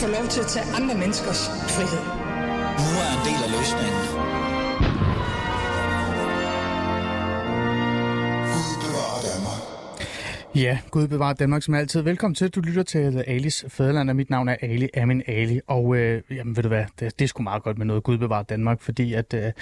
få lov til at tage andre menneskers frihed. Nu er en del af løsningen. Ja, Gud bevarer Danmark som altid. Velkommen til. Du lytter til Alis Fæderland, og mit navn er Ali Amin Ali. Og øh, jamen, ved du hvad, det, det er sgu meget godt med noget Gud bevarer Danmark, fordi at, øh,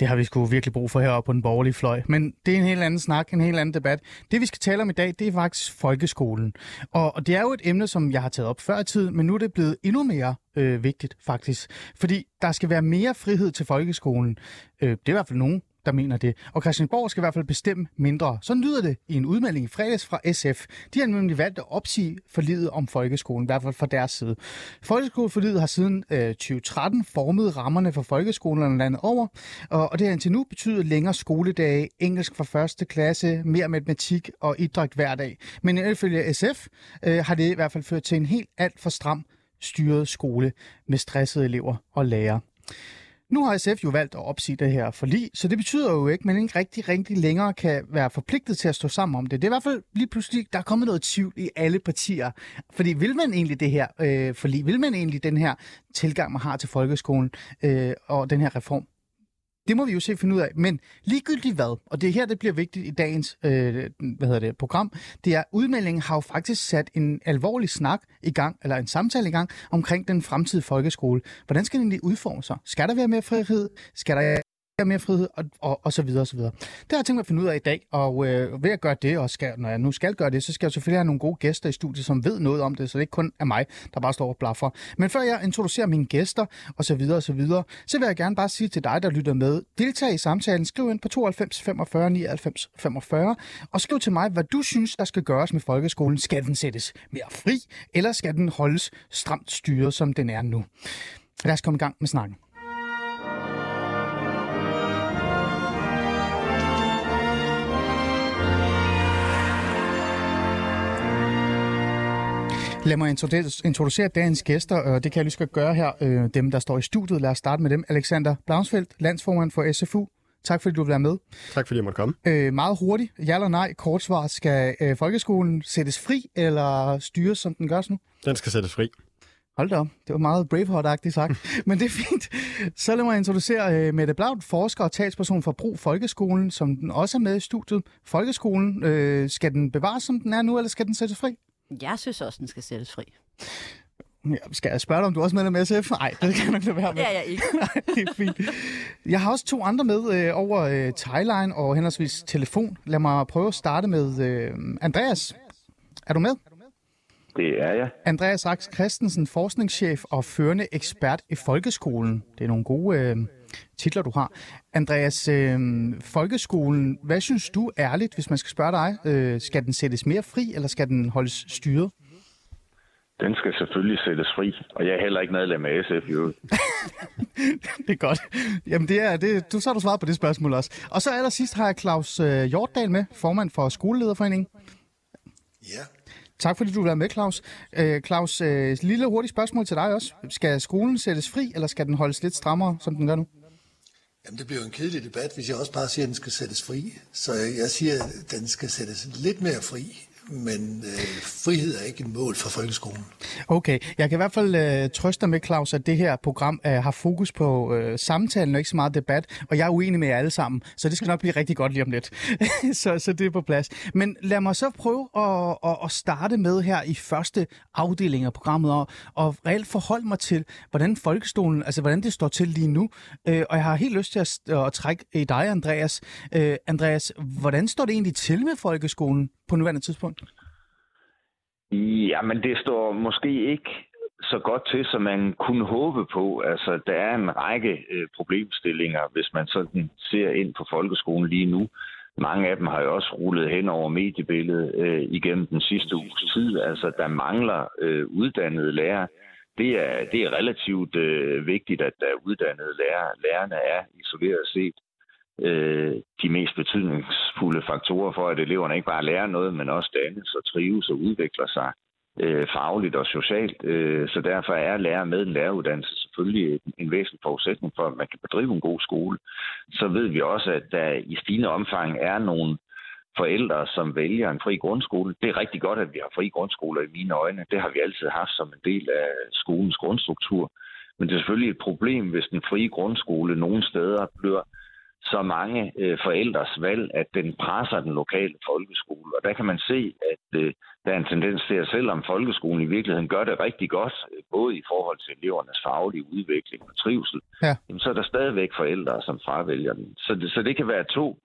det har vi sgu virkelig brug for heroppe på den borgerlige fløj. Men det er en helt anden snak, en helt anden debat. Det vi skal tale om i dag, det er faktisk folkeskolen. Og, og det er jo et emne, som jeg har taget op før i tid, men nu er det blevet endnu mere øh, vigtigt faktisk. Fordi der skal være mere frihed til folkeskolen. Øh, det er i hvert fald nogen, der mener det. Og Christiansborg skal i hvert fald bestemme mindre. Så lyder det i en udmelding i fredags fra SF. De har nemlig valgt at opsige forlidet om folkeskolen, i hvert fald fra deres side. Folkeskoleforlidet har siden øh, 2013 formet rammerne for folkeskolerne landet over, og, og det har indtil nu betydet længere skoledage, engelsk fra første klasse, mere matematik og idræt hver dag. Men ifølge SF øh, har det i hvert fald ført til en helt alt for stram styret skole med stressede elever og lærere. Nu har SF jo valgt at opsige det her forlig, så det betyder jo ikke, at man ikke rigtig, rigtig længere kan være forpligtet til at stå sammen om det. Det er i hvert fald lige pludselig, der er kommet noget tvivl i alle partier. Fordi vil man egentlig det her øh, forlig? Vil man egentlig den her tilgang, man har til folkeskolen øh, og den her reform? Det må vi jo se finde ud af. Men ligegyldigt hvad, og det er her, det bliver vigtigt i dagens øh, hvad hedder det, program, det er, at udmeldingen har jo faktisk sat en alvorlig snak i gang, eller en samtale i gang, omkring den fremtidige folkeskole. Hvordan skal den lige udforme sig? Skal der være mere frihed? Skal der mere frihed, og, og, og så videre, og så videre. Det har jeg tænkt mig at finde ud af i dag, og øh, ved at gøre det, og skal, når jeg nu skal gøre det, så skal jeg selvfølgelig have nogle gode gæster i studiet, som ved noget om det, så det ikke kun er mig, der bare står og blaffer. Men før jeg introducerer mine gæster, og så videre, og så videre, så vil jeg gerne bare sige til dig, der lytter med, deltag i samtalen, skriv ind på 92 45 99 45, og skriv til mig, hvad du synes, der skal gøres med folkeskolen. Skal den sættes mere fri, eller skal den holdes stramt styret, som den er nu? Lad os komme i gang med snakken. Lad mig introducere dagens gæster, og det kan jeg lige skal gøre her. Øh, dem, der står i studiet. Lad os starte med dem. Alexander Blaunsfeldt, landsformand for SFU. Tak fordi du vil være med. Tak fordi jeg måtte komme. Øh, meget hurtigt. Ja eller nej, kort svar. Skal øh, folkeskolen sættes fri eller styres, som den gørs nu? Den skal sættes fri. Hold da op. Det var meget Braveheart-agtigt sagt. Men det er fint. Så lad mig introducere øh, Mette Blaut, forsker og talsperson for Brug Folkeskolen, som den også er med i studiet. Folkeskolen, øh, skal den bevares, som den er nu, eller skal den sættes fri? Jeg synes også, den skal sættes fri. Ja, skal jeg spørge dig, om du også er medlem af SF? Nej, det kan jeg ikke være med. Ja, jeg ikke. Nej, det er fint. Jeg har også to andre med øh, over øh, Thailand og henholdsvis telefon. Lad mig prøve at starte med øh, Andreas. Er du med? Det er jeg. Andreas Rax Christensen, forskningschef og førende ekspert i folkeskolen. Det er nogle gode øh, titler, du har. Andreas, øh, folkeskolen, hvad synes du ærligt, hvis man skal spørge dig? Øh, skal den sættes mere fri, eller skal den holdes styret? Den skal selvfølgelig sættes fri, og jeg er heller ikke medlem af SF, jo. det er godt. Jamen, det er, det, du så har du svaret på det spørgsmål også. Og så allersidst har jeg Claus øh, Hjortdal med, formand for Skolelederforeningen. Ja. Tak fordi du vil være med, Claus. Øh, Claus, øh, lille hurtigt spørgsmål til dig også. Skal skolen sættes fri, eller skal den holdes lidt strammere, som den gør nu? Jamen, det bliver jo en kedelig debat, hvis jeg også bare siger, at den skal sættes fri. Så jeg siger, at den skal sættes lidt mere fri men øh, frihed er ikke et mål for folkeskolen. Okay, jeg kan i hvert fald øh, trøste dig med, Claus, at det her program øh, har fokus på øh, samtalen og ikke så meget debat, og jeg er uenig med jer alle sammen, så det skal nok blive rigtig godt lige om lidt. så, så det er på plads. Men lad mig så prøve at, at, at starte med her i første afdeling af programmet, og, og reelt forholde mig til, hvordan folkeskolen, altså hvordan det står til lige nu. Øh, og jeg har helt lyst til at, at trække i dig, Andreas. Øh, Andreas, hvordan står det egentlig til med folkeskolen på nuværende tidspunkt? Jamen, det står måske ikke så godt til, som man kunne håbe på. Altså, der er en række øh, problemstillinger, hvis man sådan ser ind på folkeskolen lige nu. Mange af dem har jo også rullet hen over mediebilledet øh, igennem den sidste uges tid. Altså, der mangler øh, uddannede lærere. Det er, det er relativt øh, vigtigt, at der er uddannede lærere. Lærerne er isoleret set øh, de mest betydningsfulde faktorer for, at eleverne ikke bare lærer noget, men også dannes og trives og udvikler sig øh, fagligt og socialt. Øh, så derfor er lærer med en læreruddannelse selvfølgelig en væsentlig forudsætning for, at man kan bedrive en god skole. Så ved vi også, at der i stigende omfang er nogle forældre, som vælger en fri grundskole. Det er rigtig godt, at vi har fri grundskoler i mine øjne. Det har vi altid haft som en del af skolens grundstruktur. Men det er selvfølgelig et problem, hvis den frie grundskole nogle steder bliver så mange øh, forældres valg, at den presser den lokale folkeskole. Og der kan man se, at øh, der er en tendens til, at selvom folkeskolen i virkeligheden gør det rigtig godt, øh, både i forhold til elevernes faglige udvikling og trivsel, ja. jamen, så er der stadigvæk forældre, som fravælger den. Så det, så det kan være to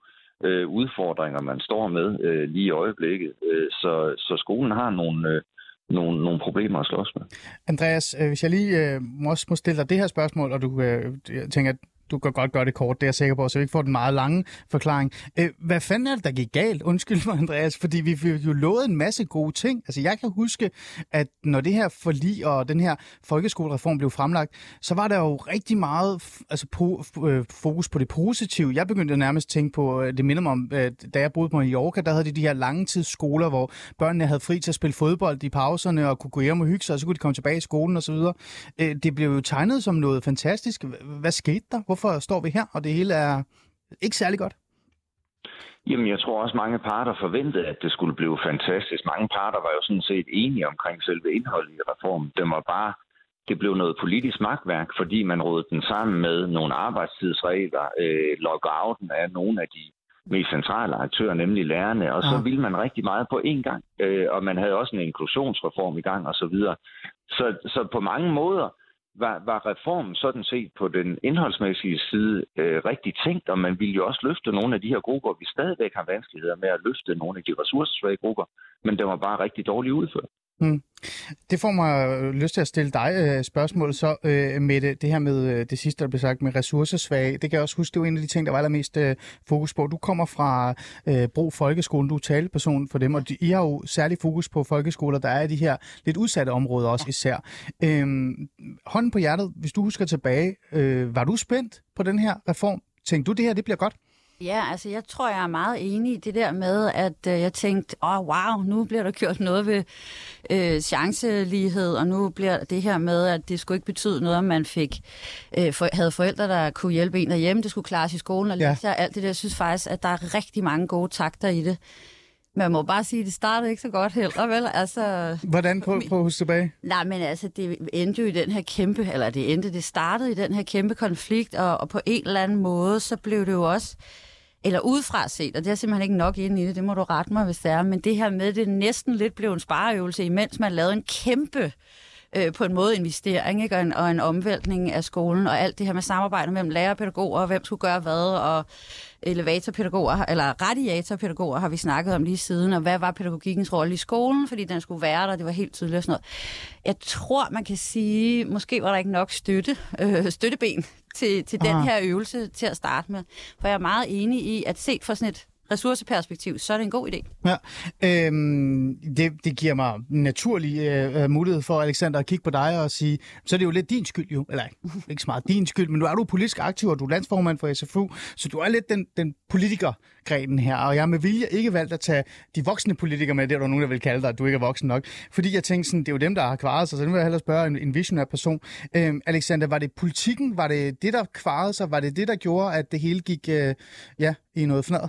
øh, udfordringer, man står med øh, lige i øjeblikket. Øh, så, så skolen har nogle... Øh, nogle, nogle problemer at slås med. Andreas, øh, hvis jeg lige øh, må, må stille dig det her spørgsmål, og du øh, tænker, du kan godt gøre det kort, det er jeg sikker på, så vi ikke får den meget lange forklaring. Øh, hvad fanden er det, der gik galt? Undskyld mig, Andreas, fordi vi fik jo lovet en masse gode ting. Altså, jeg kan huske, at når det her forlig og den her folkeskolereform blev fremlagt, så var der jo rigtig meget altså, po, øh, fokus på det positive. Jeg begyndte nærmest at tænke på, øh, det minder mig om, øh, da jeg boede på Mallorca, der havde de de her langtidsskoler, hvor børnene havde fri til at spille fodbold i pauserne og kunne gå hjem og hygge sig, og så kunne de komme tilbage i skolen osv. Det blev jo tegnet som noget fantastisk. Hvad skete der? Hvorfor hvorfor står vi her, og det hele er ikke særlig godt? Jamen, jeg tror også, mange parter forventede, at det skulle blive fantastisk. Mange parter var jo sådan set enige omkring selve indholdet i reformen. Det var bare, det blev noget politisk magtværk, fordi man rådede den sammen med nogle arbejdstidsregler, øh, lockouten af nogle af de mest centrale aktører, nemlig lærerne, og så ja. ville man rigtig meget på én gang. Øh, og man havde også en inklusionsreform i gang, og så videre. Så, så på mange måder, var, var reformen sådan set på den indholdsmæssige side øh, rigtig tænkt, og man ville jo også løfte nogle af de her grupper. Vi stadigvæk har vanskeligheder med at løfte nogle af de ressourcesvage grupper, men det var bare rigtig dårligt udført. Mm. Det får mig øh, lyst til at stille dig øh, spørgsmål så øh, med det, det her med øh, det sidste, der blev sagt med ressourcesvage. Det kan jeg også huske, det var en af de ting, der var allermest øh, fokus på. Du kommer fra øh, Bro Folkeskolen, du er taleperson for dem, og de, I har jo særlig fokus på folkeskoler, der er i de her lidt udsatte områder også især. Øh, hånden på hjertet, hvis du husker tilbage, øh, var du spændt på den her reform? Tænkte du, det her det bliver godt? Ja, altså jeg tror, jeg er meget enig i det der med, at øh, jeg tænkte, åh oh, wow, nu bliver der gjort noget ved øh, chancelighed, og nu bliver det her med, at det skulle ikke betyde noget, om man fik øh, for, havde forældre, der kunne hjælpe en derhjemme, det skulle klares i skolen og ja. alt det der. Jeg synes faktisk, at der er rigtig mange gode takter i det. Man må bare sige, at det startede ikke så godt heller, vel? Altså, Hvordan på, på huske tilbage? Nej, men altså, det endte jo i den her kæmpe, eller det endte, det startede i den her kæmpe konflikt, og, og på en eller anden måde, så blev det jo også eller udefra set, og det er simpelthen ikke nok inde i det, det må du rette mig, hvis det er, men det her med, det næsten lidt blev en spareøvelse, imens man lavede en kæmpe øh, på en måde investering ikke? Og, en, og en omvæltning af skolen, og alt det her med samarbejde mellem lærer og pædagoger, og hvem skulle gøre hvad, og elevatorpædagoger, eller radiatorpædagoger har vi snakket om lige siden, og hvad var pædagogikkens rolle i skolen, fordi den skulle være der, det var helt tydeligt og sådan noget. Jeg tror, man kan sige, måske var der ikke nok støtte, øh, støtteben til, til den her øvelse til at starte med. For jeg er meget enig i, at set fra sådan et ressourceperspektiv, så er det en god idé. Ja, øhm, det, det giver mig naturlig øh, øh, mulighed for, Alexander, at kigge på dig og sige, så er det jo lidt din skyld jo, eller ikke så meget din skyld, men nu er du politisk aktiv, og du er landsformand for SFU, så du er lidt den, den politikergrenen her, og jeg har med vilje ikke valgt at tage de voksne politikere med, det er der nogen, der vil kalde dig, at du ikke er voksen nok, fordi jeg tænkte sådan, det er jo dem, der har kvaret sig, så nu vil jeg hellere spørge en, en visionær person. Øhm, Alexander, var det politikken, var det det, der kvarede sig, var det det, der gjorde, at det hele gik øh, ja, i noget fnader?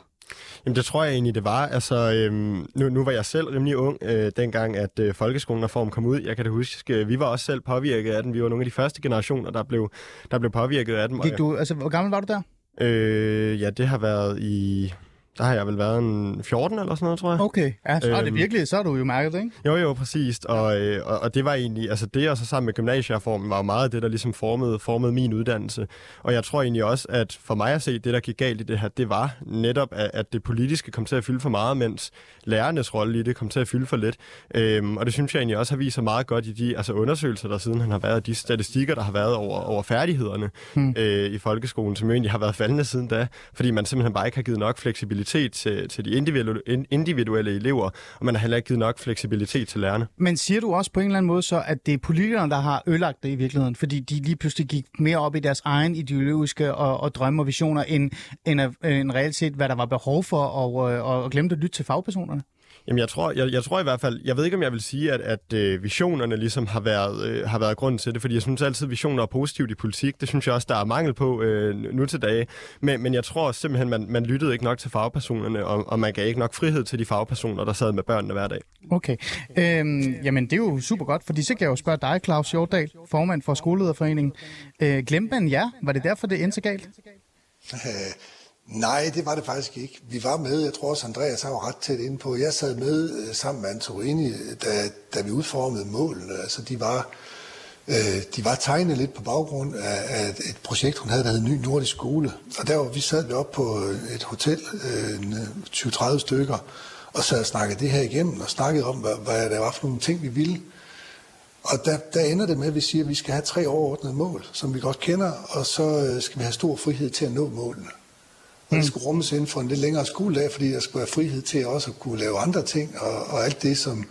Jamen det tror jeg egentlig, det var. Altså, øhm, nu, nu var jeg selv rimelig ung, øh, dengang at øh, folkeskolen kom ud. Jeg kan det huske, øh, vi var også selv påvirket af den. Vi var nogle af de første generationer, der blev, der blev påvirket af den. Gik du, altså, hvor gammel var du der? Øh, ja, det har været i der har jeg vel været en 14 eller sådan noget, tror jeg. Okay, ja, så er det øhm, virkelig, så er du jo mærket, ikke? Jo, jo, præcis. Og, øh, og, og det var egentlig, altså det og så sammen med gymnasiereformen var jo meget det, der ligesom formede, formede min uddannelse. Og jeg tror egentlig også, at for mig at se, det der gik galt i det her, det var netop, at, at det politiske kom til at fylde for meget, mens lærernes rolle i det kom til at fylde for lidt. Øhm, og det synes jeg egentlig også har vist sig meget godt i de altså undersøgelser, der siden han har været, de statistikker, der har været over, over færdighederne hmm. øh, i folkeskolen, som jo egentlig har været faldende siden da, fordi man simpelthen bare ikke har givet nok fleksibilitet fleksibilitet til, til de individuelle, individuelle elever, og man har heller ikke givet nok fleksibilitet til lærerne. Men siger du også på en eller anden måde så, at det er politikerne, der har ødelagt det i virkeligheden, fordi de lige pludselig gik mere op i deres egen ideologiske og, og drømme og visioner, end, end, end reelt set, hvad der var behov for, og, og, og glemte at lytte til fagpersonerne? Jamen, jeg tror, jeg, jeg tror i hvert fald, jeg ved ikke, om jeg vil sige, at, at øh, visionerne ligesom har været, øh, har været grunden til det, fordi jeg synes altid, at visioner er positivt i politik. Det synes jeg også, der er mangel på øh, nu til dage. Men, men jeg tror simpelthen, man, man lyttede ikke nok til fagpersonerne, og, og man gav ikke nok frihed til de fagpersoner, der sad med børnene hver dag. Okay. Øhm, jamen, det er jo super godt, fordi så kan jeg jo spørge dig, Claus Hjortdal, formand for Skolelederforeningen. Øh, glemte man jer? Var det derfor, det endte så galt? Nej, det var det faktisk ikke. Vi var med, jeg tror også, Andreas har ret tæt inde på. Jeg sad med øh, sammen med Antorini, da, da vi udformede målene. Altså, de var, øh, de var tegnet lidt på baggrund af, af et projekt, hun havde, der hed Ny Nordisk Skole. Og der var vi sad vi op på øh, et hotel, øh, 20-30 stykker, og sad og snakkede det her igennem, og snakkede om, hvad, hvad der var for nogle ting, vi ville. Og der, der ender det med, at vi siger, at vi skal have tre overordnede mål, som vi godt kender, og så øh, skal vi have stor frihed til at nå målene. Og det skulle rummes inden for en lidt længere skoledag, fordi der skulle være frihed til også at kunne lave andre ting, og, og alt det, som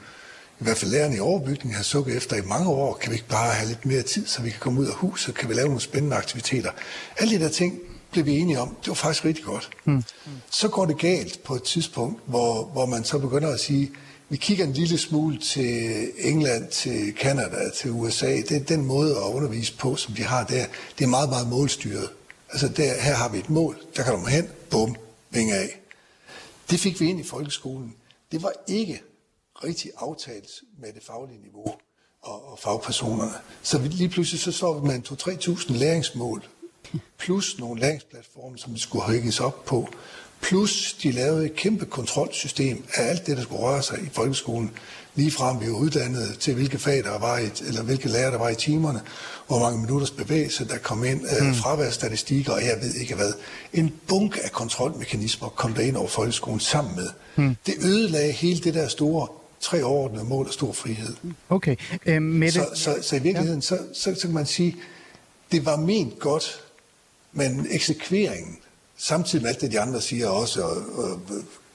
i hvert fald lærerne i overbygningen har sukket efter i mange år, kan vi ikke bare have lidt mere tid, så vi kan komme ud af huset, kan vi lave nogle spændende aktiviteter. Alle de der ting blev vi enige om, det var faktisk rigtig godt. Mm. Så går det galt på et tidspunkt, hvor, hvor man så begynder at sige, vi kigger en lille smule til England, til Kanada, til USA. Det er den måde at undervise på, som de har der. Det er meget, meget målstyret. Altså der, her har vi et mål, der kan du hen, bum, vinge af. Det fik vi ind i folkeskolen. Det var ikke rigtig aftalt med det faglige niveau og, og fagpersonerne. Så vi, lige pludselig så står vi med 2-3.000 læringsmål, plus nogle læringsplatforme, som vi skulle hækkes op på, Plus de lavede et kæmpe kontrolsystem af alt det, der skulle røre sig i folkeskolen. Lige frem vi var uddannet til, hvilke fag der var i, eller hvilke lærer der var i timerne, hvor mange minutters bevægelse der kom ind, øh, mm. fraværstatistikker, og jeg ved ikke hvad. En bunke af kontrolmekanismer kom der ind over folkeskolen sammen med. Mm. Det ødelagde hele det der store tre overordnede mål og stor frihed. Okay. Øh, med så, så, så i virkeligheden, ja. så, så, så kan man sige, det var ment godt, men eksekveringen samtidig med alt det, de andre siger også, og, og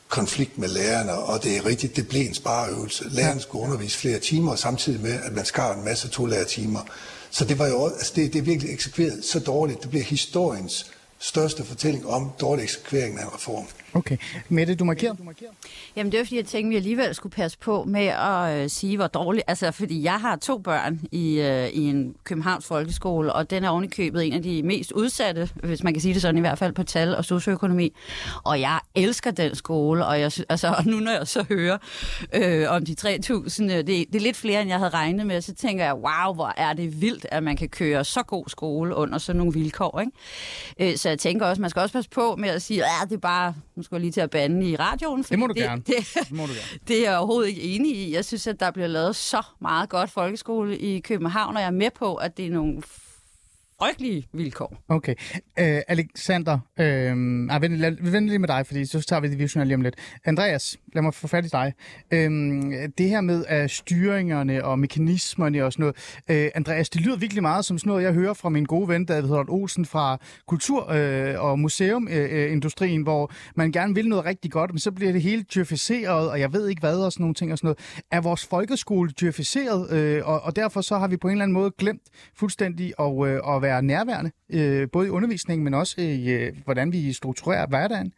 konflikt med lærerne, og det er rigtigt, det blev en spareøvelse. Lærerne skulle undervise flere timer, samtidig med, at man skar en masse to timer. Så det var jo, altså det, det er virkelig eksekveret så dårligt. Det bliver historiens største fortælling om dårlig eksekvering af en reform. Okay. Mette, du markerer? Jamen det er fordi, jeg tænkte, at vi alligevel skulle passe på med at øh, sige, hvor dårligt... Altså, fordi jeg har to børn i, øh, i en Københavns folkeskole, og den er ovenikøbet en af de mest udsatte, hvis man kan sige det sådan i hvert fald, på tal og socioøkonomi. Og jeg elsker den skole, og jeg, altså, og nu når jeg så hører øh, om de 3.000, øh, det, det er lidt flere, end jeg havde regnet med, så tænker jeg, wow, hvor er det vildt, at man kan køre så god skole under sådan nogle vilkår. Ikke? Øh, så jeg tænker også, man skal også passe på med at sige, at det er bare jeg lige til at bande i radioen. Det må du det, gerne. Det, det, må du gerne. det er jeg overhovedet ikke enig i. Jeg synes, at der bliver lavet så meget godt folkeskole i København, og jeg er med på, at det er nogle frygtelige vilkår. Okay. Øh, Alexander, øh, jeg venter, lad, venter lige med dig, fordi så tager vi det visionære lige om lidt. Andreas, lad mig få fat i dig. Øh, det her med uh, styringerne og mekanismerne og sådan noget. Øh, Andreas, det lyder virkelig meget som sådan noget, jeg hører fra min gode ven, David Holt Olsen fra Kultur- øh, og Museumindustrien, øh, øh hvor man gerne vil noget rigtig godt, men så bliver det hele dyrificeret, og jeg ved ikke hvad og sådan nogle ting og sådan noget. Er vores folkeskole dyrificeret, øh, og, og derfor så har vi på en eller anden måde glemt fuldstændig at, øh, at være nærværende, øh, både i undervisningen, men også i, øh, hvordan vi strukturerer hverdagen?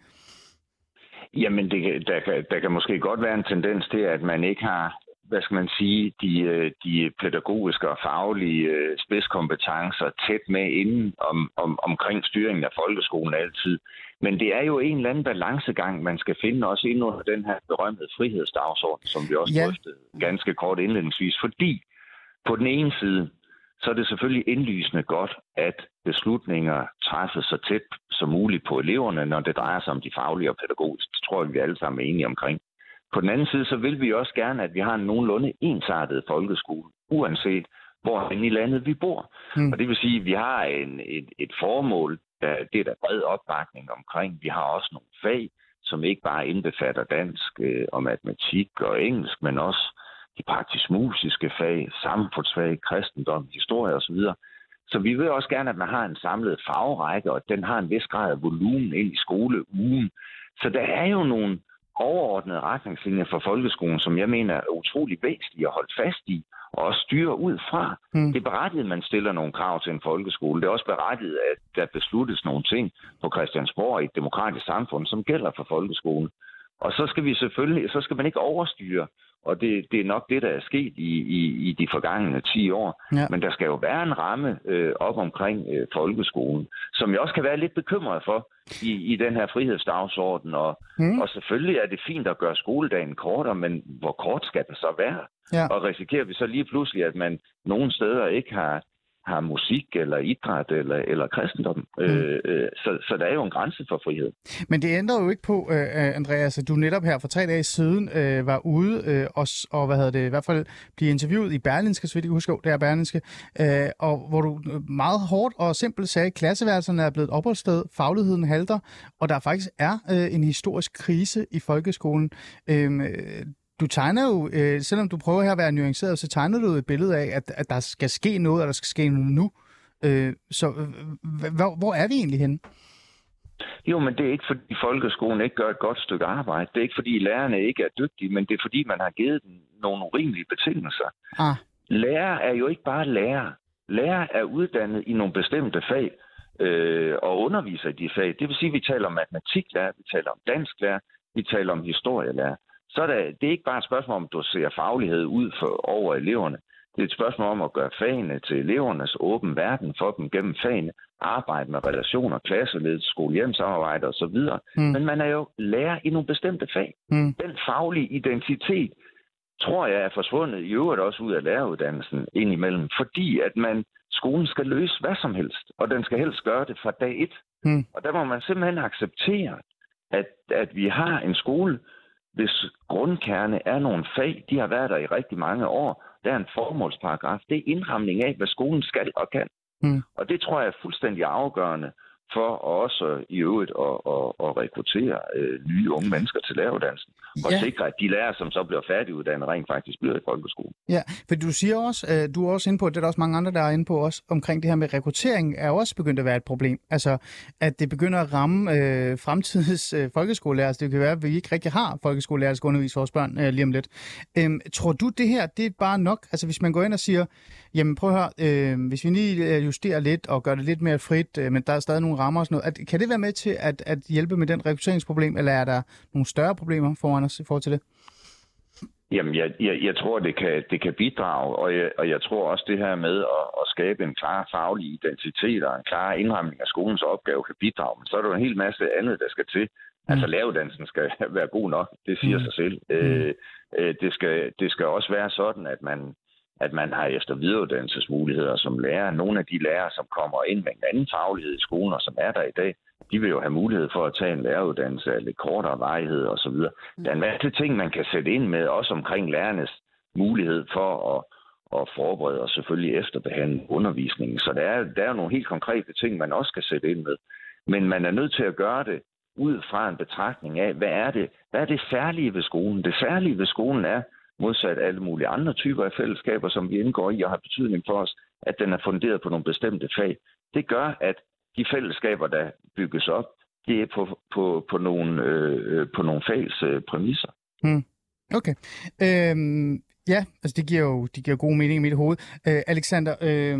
Jamen, det, der, der kan måske godt være en tendens til, at man ikke har hvad skal man sige, de, øh, de pædagogiske og faglige øh, spidskompetencer tæt med inden om, om, omkring styringen af folkeskolen altid. Men det er jo en eller anden balancegang, man skal finde også ind under den her berømte frihedsdagsorden, som vi også ja. drøftede ganske kort indledningsvis. Fordi på den ene side, så er det selvfølgelig indlysende godt, at beslutninger træffes så tæt som muligt på eleverne, når det drejer sig om de faglige og pædagogiske. Det tror jeg, vi alle sammen er enige omkring. På den anden side, så vil vi også gerne, at vi har en nogenlunde ensartet folkeskole, uanset hvor i landet vi bor. Mm. Og det vil sige, at vi har en, et, et formål, der, det er der bred opbakning omkring. Vi har også nogle fag, som ikke bare indbefatter dansk øh, og matematik og engelsk, men også de praktisk-musiske fag, samfundsfag, kristendom, historie osv. Så vi vil også gerne, at man har en samlet fagrække, og at den har en vis grad af volumen ind i skoleugen. Så der er jo nogle overordnede retningslinjer for folkeskolen, som jeg mener er utrolig væsentlige at holde fast i, og også styre ud fra. Mm. Det er berettiget, at man stiller nogle krav til en folkeskole. Det er også berettiget, at der besluttes nogle ting på Christiansborg i et demokratisk samfund, som gælder for folkeskolen. Og så skal vi selvfølgelig, så skal man ikke overstyre og det, det er nok det, der er sket i, i, i de forgangne 10 år. Ja. Men der skal jo være en ramme øh, op omkring øh, folkeskolen, som jeg også kan være lidt bekymret for i, i den her frihedsdagsorden. Og, mm. og selvfølgelig er det fint at gøre skoledagen kortere, men hvor kort skal den så være? Ja. Og risikerer vi så lige pludselig, at man nogle steder ikke har har musik eller idræt eller, eller kristendom. Mm. Øh, øh, så, så der er jo en grænse for frihed. Men det ændrer jo ikke på, øh, Andreas, at du netop her for tre dage siden øh, var ude øh, og, og, hvad hedder det, i hvert fald blive interviewet i Berlinske, så vidt jeg husker, det er Berlinske, øh, og hvor du meget hårdt og simpelt sagde, at klasseværelserne er blevet et opholdssted, fagligheden halter, og der faktisk er øh, en historisk krise i folkeskolen. Øh, du tegner jo, øh, selvom du prøver her at være nuanceret, så tegner du et billede af, at, at der skal ske noget, og der skal ske noget nu. Øh, så øh, hvor, hvor er vi egentlig henne? Jo, men det er ikke fordi folkeskolen ikke gør et godt stykke arbejde. Det er ikke fordi lærerne ikke er dygtige, men det er fordi man har givet dem nogle urimelige betingelser. Ah. Lærer er jo ikke bare lærer. Lærer er uddannet i nogle bestemte fag øh, og underviser i de fag. Det vil sige, at vi taler om matematiklærer, vi taler om dansklærer, vi taler om historielærer så er det, det er ikke bare et spørgsmål om, at du ser faglighed ud for, over eleverne. Det er et spørgsmål om at gøre fagene til elevernes åben verden for dem gennem fagene, arbejde med relationer, klasseledelse, skole-hjem-samarbejde osv. Mm. Men man er jo lærer i nogle bestemte fag. Mm. Den faglige identitet, tror jeg er forsvundet i øvrigt også ud af læreruddannelsen indimellem, fordi at man, skolen skal løse hvad som helst, og den skal helst gøre det fra dag et. Mm. Og der må man simpelthen acceptere, at, at vi har en skole, hvis grundkerne er nogle fag, de har været der i rigtig mange år, der er en formålsparagraf. Det er indramning af, hvad skolen skal og kan. Mm. Og det tror jeg er fuldstændig afgørende for også i øvrigt at, at, at rekruttere øh, nye unge mennesker til læreruddannelsen. Og ja. sikre, at de lærere, som så bliver færdiguddannet, rent faktisk bliver i folkeskolen. Ja, for du siger også, øh, du er også inde på, det er der også mange andre, der er inde på også, omkring det her med rekruttering, er også begyndt at være et problem. Altså, at det begynder at ramme øh, fremtidens øh, folkeskolelærer. Altså, det kan være, at vi ikke rigtig har folkeskolelærer, der skal undervise vores børn øh, lige om lidt. Øhm, tror du, det her, det er bare nok? Altså, hvis man går ind og siger, jamen prøv at høre, øh, hvis vi lige øh, justerer lidt og gør det lidt mere frit, øh, men der er stadig nogle rammer og sådan noget. At, kan det være med til at, at hjælpe med den rekrutteringsproblem, eller er der nogle større problemer foran os i forhold til det? Jamen, jeg, jeg, jeg tror, det kan, det kan bidrage, og jeg, og jeg tror også, det her med at, at skabe en klar faglig identitet og en klar indramning af skolens opgave kan bidrage. Men så er der en hel masse andet, der skal til. Mm. Altså, læreruddannelsen skal være god nok, det siger mm. sig selv. Mm. Øh, øh, det, skal, det skal også være sådan, at man, at man har efter videreuddannelsesmuligheder som lærer. Nogle af de lærere, som kommer ind med en anden faglighed i skolen, og som er der i dag, de vil jo have mulighed for at tage en læreruddannelse af lidt kortere varighed osv. Der er en masse ting, man kan sætte ind med, også omkring lærernes mulighed for at, at forberede og selvfølgelig efterbehandle undervisningen. Så der er, der er nogle helt konkrete ting, man også kan sætte ind med. Men man er nødt til at gøre det ud fra en betragtning af, hvad er det, hvad er det særlige ved skolen? Det særlige ved skolen er, modsat alle mulige andre typer af fællesskaber, som vi indgår i og har betydning for os, at den er funderet på nogle bestemte fag. Det gør, at de fællesskaber, der bygges op, det er på, på, på, nogle, øh, øh, på nogle fags øh, præmisser. Hmm. Okay. Øhm, Ja, altså det giver jo det giver god mening i mit hoved. Øh, Alexander, øh,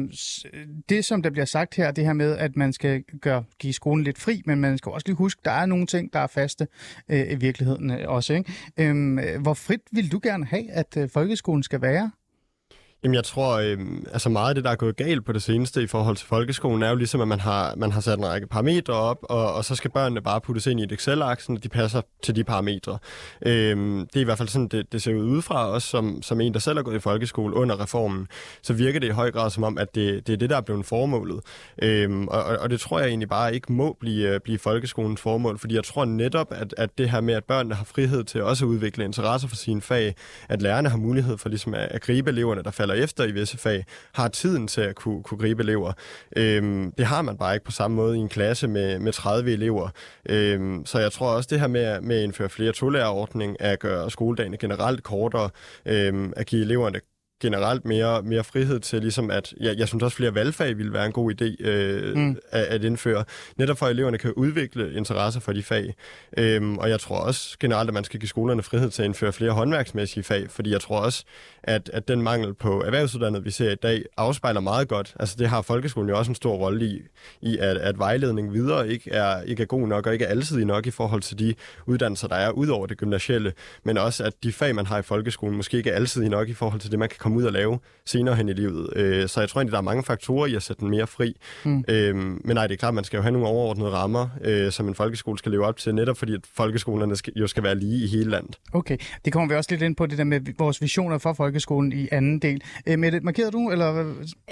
det som der bliver sagt her, det her med, at man skal gøre, give skolen lidt fri, men man skal også lige huske, der er nogle ting, der er faste øh, i virkeligheden også. Ikke? Øh, hvor frit vil du gerne have, at øh, folkeskolen skal være? Jamen jeg tror, øh, altså meget af det, der er gået galt på det seneste i forhold til folkeskolen, er jo ligesom, at man har, man har sat en række parametre op, og, og så skal børnene bare puttes ind i et Excel-aksen, og de passer til de parametre. Øh, det er i hvert fald sådan, det, det ser ud udefra, også som, som en, der selv har gået i folkeskole under reformen, så virker det i høj grad som om, at det, det er det, der er blevet formålet. Øh, og, og det tror jeg egentlig bare ikke må blive, øh, blive folkeskolens formål, fordi jeg tror netop, at, at det her med, at børnene har frihed til også at udvikle interesser for sine fag, at lærerne har mulighed for ligesom at, at gribe eleverne, der falder falder efter i visse fag, har tiden til at kunne, kunne gribe elever. Øhm, det har man bare ikke på samme måde i en klasse med, med 30 elever. Øhm, så jeg tror også, det her med, med at indføre flere tolærerordning, at gøre skoledagene generelt kortere, øhm, at give eleverne generelt mere, mere frihed til ligesom at, jeg, jeg synes også flere valgfag ville være en god idé øh, mm. at, at indføre, netop for at eleverne kan udvikle interesse for de fag. Øhm, og jeg tror også generelt, at man skal give skolerne frihed til at indføre flere håndværksmæssige fag, fordi jeg tror også, at, at den mangel på erhvervsuddannet, vi ser i dag, afspejler meget godt. Altså det har folkeskolen jo også en stor rolle i, i at, at vejledning videre ikke er, ikke er god nok og ikke er altid nok i forhold til de uddannelser, der er ud over det gymnasielle, men også at de fag, man har i folkeskolen, måske ikke er altid nok i forhold til det, man kan komme ud og lave senere hen i livet. Øh, så jeg tror egentlig, der er mange faktorer i at sætte den mere fri. Mm. Øh, men nej, det er klart, man skal jo have nogle overordnede rammer, øh, som en folkeskole skal leve op til, netop fordi at folkeskolerne skal, jo skal være lige i hele landet. Okay, det kommer vi også lidt ind på, det der med vores visioner for folkeskolen i anden del. Øh, Mette, markerede du? Eller?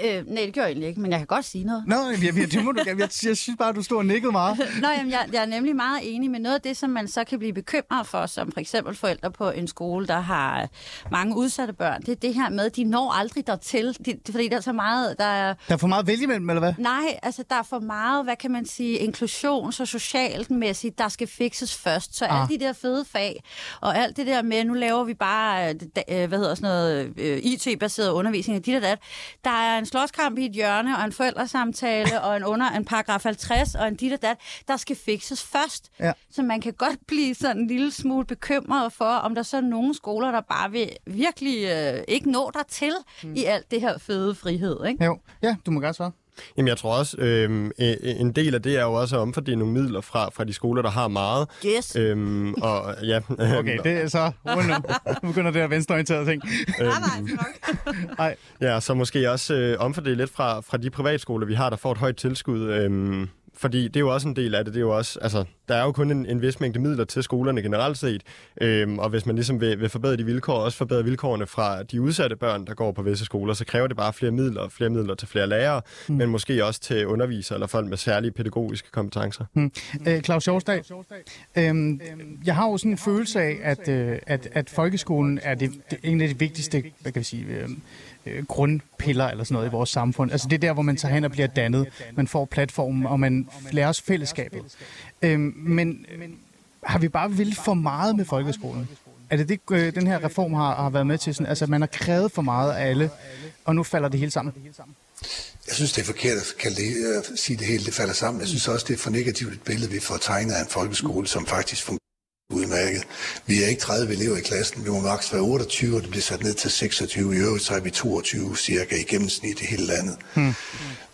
Øh, nej, det gør jeg egentlig ikke, men jeg kan godt sige noget. Nå, jeg, jeg, det må du, jeg, jeg, jeg synes bare, du stod og nikkede meget. Nå, jamen, jeg, jeg er nemlig meget enig med noget af det, som man så kan blive bekymret for, som for eksempel forældre på en skole, der har mange udsatte børn. Det er det her med, at de når aldrig dertil, de, fordi der er så meget, der er... Der er for meget vælge imellem, eller hvad? Nej, altså der er for meget, hvad kan man sige, inklusion så socialt mæssigt, der skal fikses først. Så ah. alle de der fede fag, og alt det der med, nu laver vi bare, øh, hvad hedder sådan noget, øh, IT-baseret undervisning, og dit og dat. Der er en slåskamp i et hjørne, og en forældresamtale, og en under en paragraf 50, og en dit og dat, der skal fikses først. Ja. Så man kan godt blive sådan en lille smule bekymret for, om der så er nogle skoler, der bare vil virkelig øh, ikke nå der til mm. i alt det her fede frihed. Ikke? Jo, ja, du må gerne svare. Jamen, jeg tror også, øh, en del af det er jo også at omfordele nogle midler fra, fra de skoler, der har meget. Yes. Øhm, og, ja, okay, det er så... Nu begynder det at venstreorientere ting. øhm, nej, Ja, så måske også øh, omfordele lidt fra, fra de privatskoler, vi har, der får et højt tilskud. Øh, fordi det er jo også en del af det. det er jo også, altså, der er jo kun en, en vis mængde midler til skolerne generelt set, øhm, og hvis man ligesom vil, vil forbedre de vilkår, også forbedre vilkårene fra de udsatte børn, der går på visse skoler, så kræver det bare flere midler, flere midler til flere lærere, mm. men måske også til undervisere eller folk med særlige pædagogiske kompetencer. Mm. Øh, Claus Sjovsdag, øhm, jeg har jo sådan en følelse af, at, øh, at, at folkeskolen er det, det, en af de vigtigste, hvad kan vi sige, øh, øh, grundpiller eller sådan noget i vores samfund. Altså det er der, hvor man tager hen og bliver dannet. Man får platformen, og man lærer os fællesskabet. Øhm, øh, men har vi bare vildt for meget med folkeskolen? Er det det, øh, den her reform har, har været med til? Sådan, altså man har krævet for meget af alle, og nu falder det hele sammen? Jeg synes, det er forkert at kalde det, at sige det hele, det falder sammen. Jeg synes også, det er for negativt et billede, vi får tegnet af en folkeskole, som faktisk fungerer udmærket. Vi er ikke 30 elever i klassen. Vi må maks være 28, og det bliver sat ned til 26. I øvrigt så er vi 22 cirka i gennemsnit i hele landet. Hmm.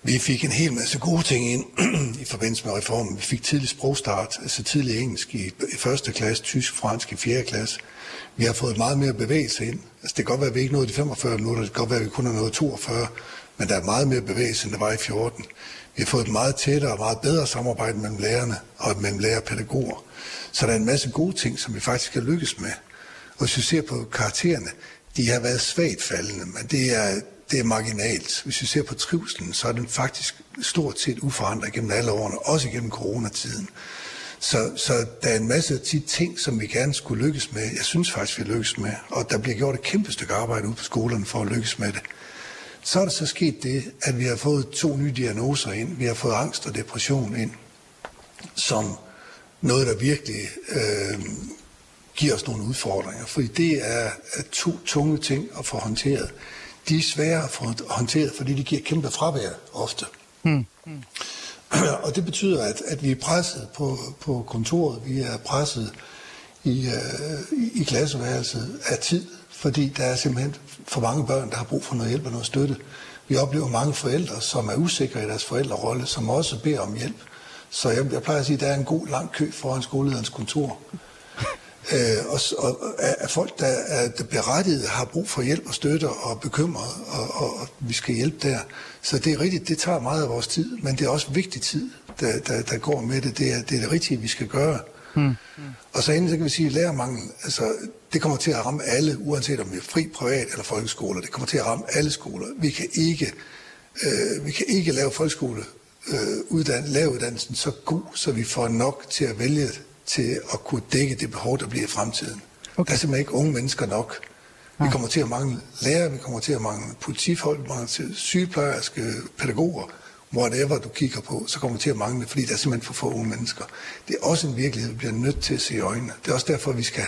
Vi fik en hel masse gode ting ind i forbindelse med reformen. Vi fik tidlig sprogstart, altså tidlig engelsk i, i første klasse, tysk, fransk i fjerde klasse. Vi har fået meget mere bevægelse ind. Altså, det kan godt være, at vi ikke nåede de 45 minutter, det kan godt være, at vi kun har nået 42, men der er meget mere bevægelse, end der var i 14. Vi har fået et meget tættere og meget bedre samarbejde mellem lærerne og mellem lærer og pædagoger. Så der er en masse gode ting, som vi faktisk har lykkes med. Og hvis vi ser på karaktererne, de har været svagt faldende, men det er, det er marginalt. Hvis vi ser på trivselen, så er den faktisk stort set uforandret gennem alle årene, også gennem coronatiden. Så, så der er en masse af de ting, som vi gerne skulle lykkes med. Jeg synes faktisk, vi lykkes med. Og der bliver gjort et kæmpe stykke arbejde ude på skolerne for at lykkes med det. Så er der så sket det, at vi har fået to nye diagnoser ind. Vi har fået angst og depression ind, som noget, der virkelig øh, giver os nogle udfordringer. Fordi det er, to tunge ting at få håndteret. De er svære at få håndteret, fordi de giver kæmpe fravær ofte. Hmm. Hmm. Og det betyder, at, at vi er presset på, på kontoret, vi er presset i, øh, i klasseværelset af tid, fordi der er simpelthen for mange børn, der har brug for noget hjælp og noget støtte. Vi oplever mange forældre, som er usikre i deres forældrerolle, som også beder om hjælp. Så jeg, jeg plejer at sige, at der er en god lang kø foran skolelederens kontor. øh, og, og at folk, der er der berettiget, har brug for hjælp og støtte og bekymret, og, og, og vi skal hjælpe der. Så det er rigtigt, det tager meget af vores tid, men det er også vigtig tid, der, der, der går med det. Det er, det er det rigtige, vi skal gøre. Hmm. Og så endelig så kan vi sige, at lærermangel, altså, det kommer til at ramme alle, uanset om vi er fri, privat eller folkeskoler. Det kommer til at ramme alle skoler. Vi kan ikke, øh, vi kan ikke lave folkeskole øh, lave uddannelsen så god, så vi får nok til at vælge til at kunne dække det behov, der bliver i fremtiden. Okay. Der er simpelthen ikke unge mennesker nok. Vi kommer til at mangle lærere, vi kommer til at mangle politifolk, vi kommer til sygeplejerske, pædagoger, whatever du kigger på, så kommer vi til at mangle, fordi der er simpelthen for få unge mennesker. Det er også en virkelighed, vi bliver nødt til at se i øjnene. Det er også derfor, vi skal